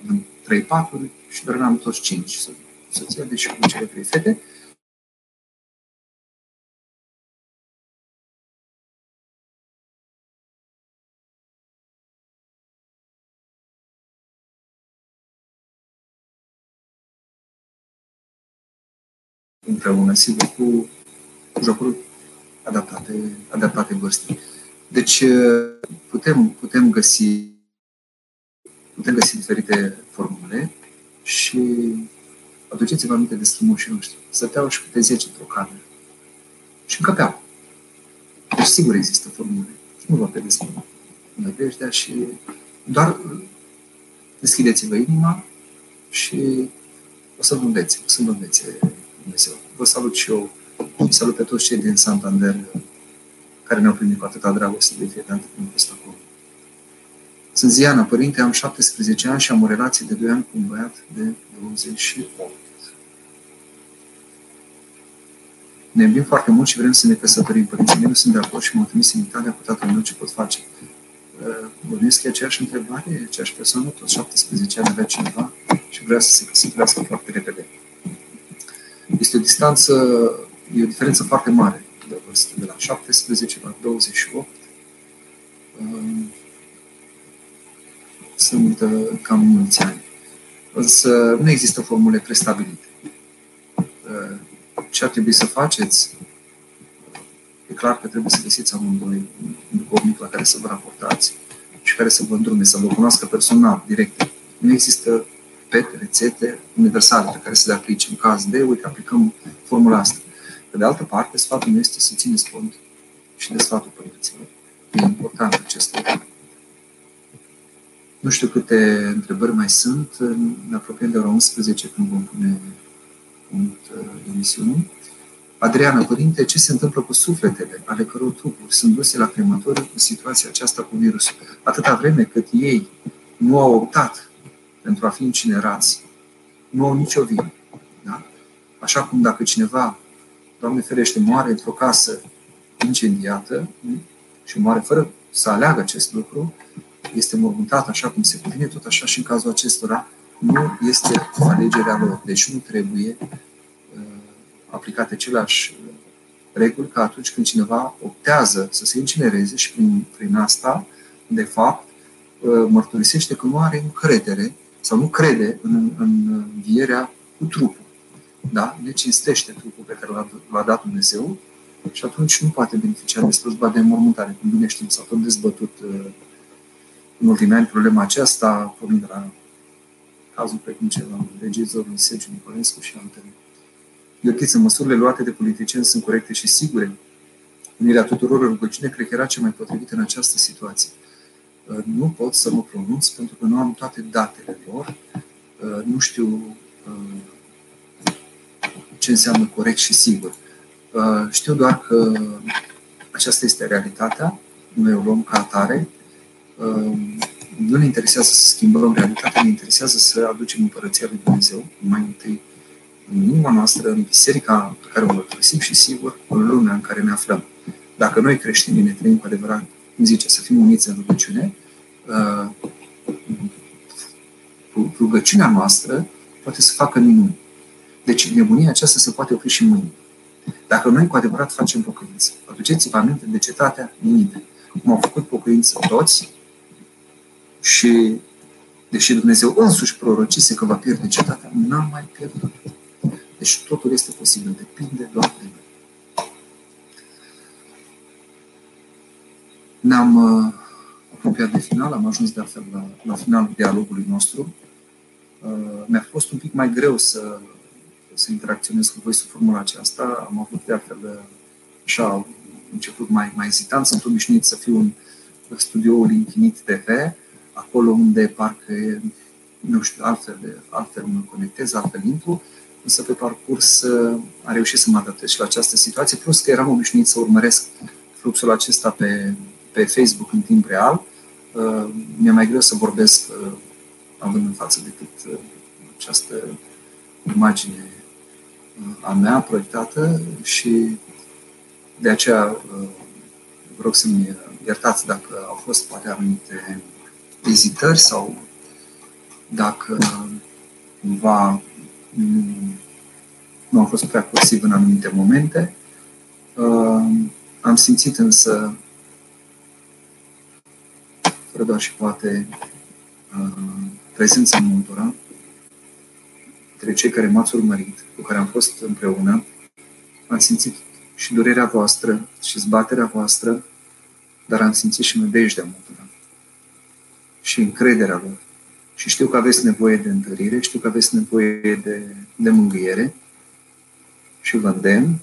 [SPEAKER 2] aveam trei paturi și dormeam toți cinci, soția, deci cu cele trei fete. Împreună, sigur, cu jocuri adaptate, adaptate vârstei. Deci putem, putem găsi putem găsi diferite formule și aduceți-vă aminte de strămoșii noștri. Stăteau și câte 10 într-o cameră. Și încăpeau. Deci sigur există formule. Nu vă vedeți nădejdea și doar deschideți-vă inima și o să vă învețe, o să vă învețe Dumnezeu. Vă salut și eu și salut pe toți cei din Santander care ne-au primit cu atâta dragoste de fiecare dată când am fost acolo. Sunt Ziana, părinte, am 17 ani și am o relație de 2 ani cu un băiat de 28. Ne iubim foarte mult și vrem să ne căsătorim. Părinții mei nu sunt de acord și m-au trimis în Italia cu tatăl meu ce pot face. Bănuiesc că e aceeași întrebare, aceeași persoană, tot 17 ani avea cineva și vrea să se căsătorească foarte repede. Este o distanță, e o diferență foarte mare de vârstă, de la 17 la 28. Sunt uh, cam mulți ani. Însă nu există formule prestabilite. Uh, ce ar trebui să faceți? E clar că trebuie să găsiți amândoi un duhovnic la care să vă raportați și care să vă îndrume, să vă cunoască personal, direct. Nu există pete, rețete universale pe care să le aplice în caz de, uite, aplicăm formula asta. Pe de altă parte, sfatul meu este să țineți cont și de sfatul părinților. E important acest lucru. Nu știu câte întrebări mai sunt. Ne apropiem de ora 11 când vom pune punct uh, emisiunii. Adriana, părinte, ce se întâmplă cu sufletele ale căror trupuri sunt duse la crematoriu în situația aceasta cu virusul? Atâta vreme cât ei nu au optat pentru a fi incinerați, nu au nicio vină. Da? Așa cum dacă cineva, Doamne ferește, moare într-o casă incendiată și moare fără să aleagă acest lucru, este mormântat așa cum se cuvine, tot așa și în cazul acestora nu este alegerea lor. Deci nu trebuie uh, aplicate aceleași uh, reguli ca atunci când cineva optează să se incinereze și prin, prin asta, de fapt, uh, mărturisește că nu are încredere sau nu crede în, în învierea cu trupul. Da? Ne cinstește trupul pe care l-a, l-a dat Dumnezeu și atunci nu poate beneficia de slujba de înmormântare. Cum bine știm, s-a tot dezbătut uh, în ultimii ani problema aceasta, pornind de la cazul precum cel al regizorului Sergiu Nicolescu și altele. Iochiță, măsurile luate de politicieni sunt corecte și sigure. Unirea tuturor în rugăciune cred că era cea mai potrivită în această situație. Uh, nu pot să mă pronunț pentru că nu am toate datele lor. Uh, nu știu uh, ce înseamnă corect și sigur. Știu doar că aceasta este realitatea. Noi o luăm ca atare. Nu ne interesează să schimbăm realitatea, ne interesează să aducem împărăția lui Dumnezeu mai întâi în inima noastră, în biserica pe care o mărturisim și, sigur, în lumea în care ne aflăm. Dacă noi creștinii ne trăim cu adevărat cum zice, să fim uniți în rugăciune, uh, rugăciunea noastră poate să facă minuni. Deci nebunia aceasta se poate opri și mâine. Dacă noi cu adevărat facem pocăință, aduceți-vă aminte de cetatea Ninive, cum au făcut pocăință toți și deși Dumnezeu însuși prorocise că va pierde cetatea, n-a mai pierdut. Deci totul este posibil, depinde doar de noi. Ne-am uh, apropiat de final, am ajuns de altfel la, la finalul dialogului nostru. Uh, mi-a fost un pic mai greu să, să interacționez cu voi sub formula aceasta. Am avut de altfel uh, așa început mai, mai ezitant. Sunt obișnuit să fiu în studioul Infinit TV, acolo unde parcă, nu știu, altfel, altfel mă conectez, altfel intru, însă pe parcurs uh, a reușit să mă adaptez și la această situație, plus că eram obișnuit să urmăresc fluxul acesta pe, pe Facebook în timp real, uh, mi-e mai greu să vorbesc uh, având în față decât uh, această imagine a mea proiectată și de aceea vă rog să-mi iertați dacă au fost poate anumite ezitări sau dacă cumva nu am fost prea cursiv în anumite momente. Am simțit însă fără doar și poate uh, prezența multora, între cei care m-ați urmărit, cu care am fost împreună, am simțit și durerea voastră și zbaterea voastră, dar am simțit și nădejdea multora și încrederea lor. Și știu că aveți nevoie de întărire, știu că aveți nevoie de, de mângâiere și vă îndemn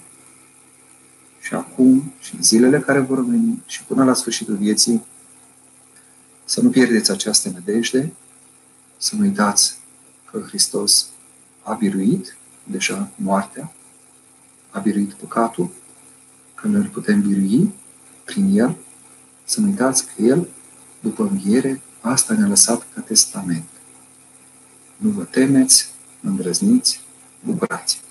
[SPEAKER 2] și acum și în zilele care vor veni și până la sfârșitul vieții să nu pierdeți această nădejde, să nu uitați că Hristos a biruit deja moartea, a biruit păcatul, că noi îl putem birui prin El, să nu uitați că El, după înviere, asta ne-a lăsat ca testament. Nu vă temeți, îndrăzniți, bucurați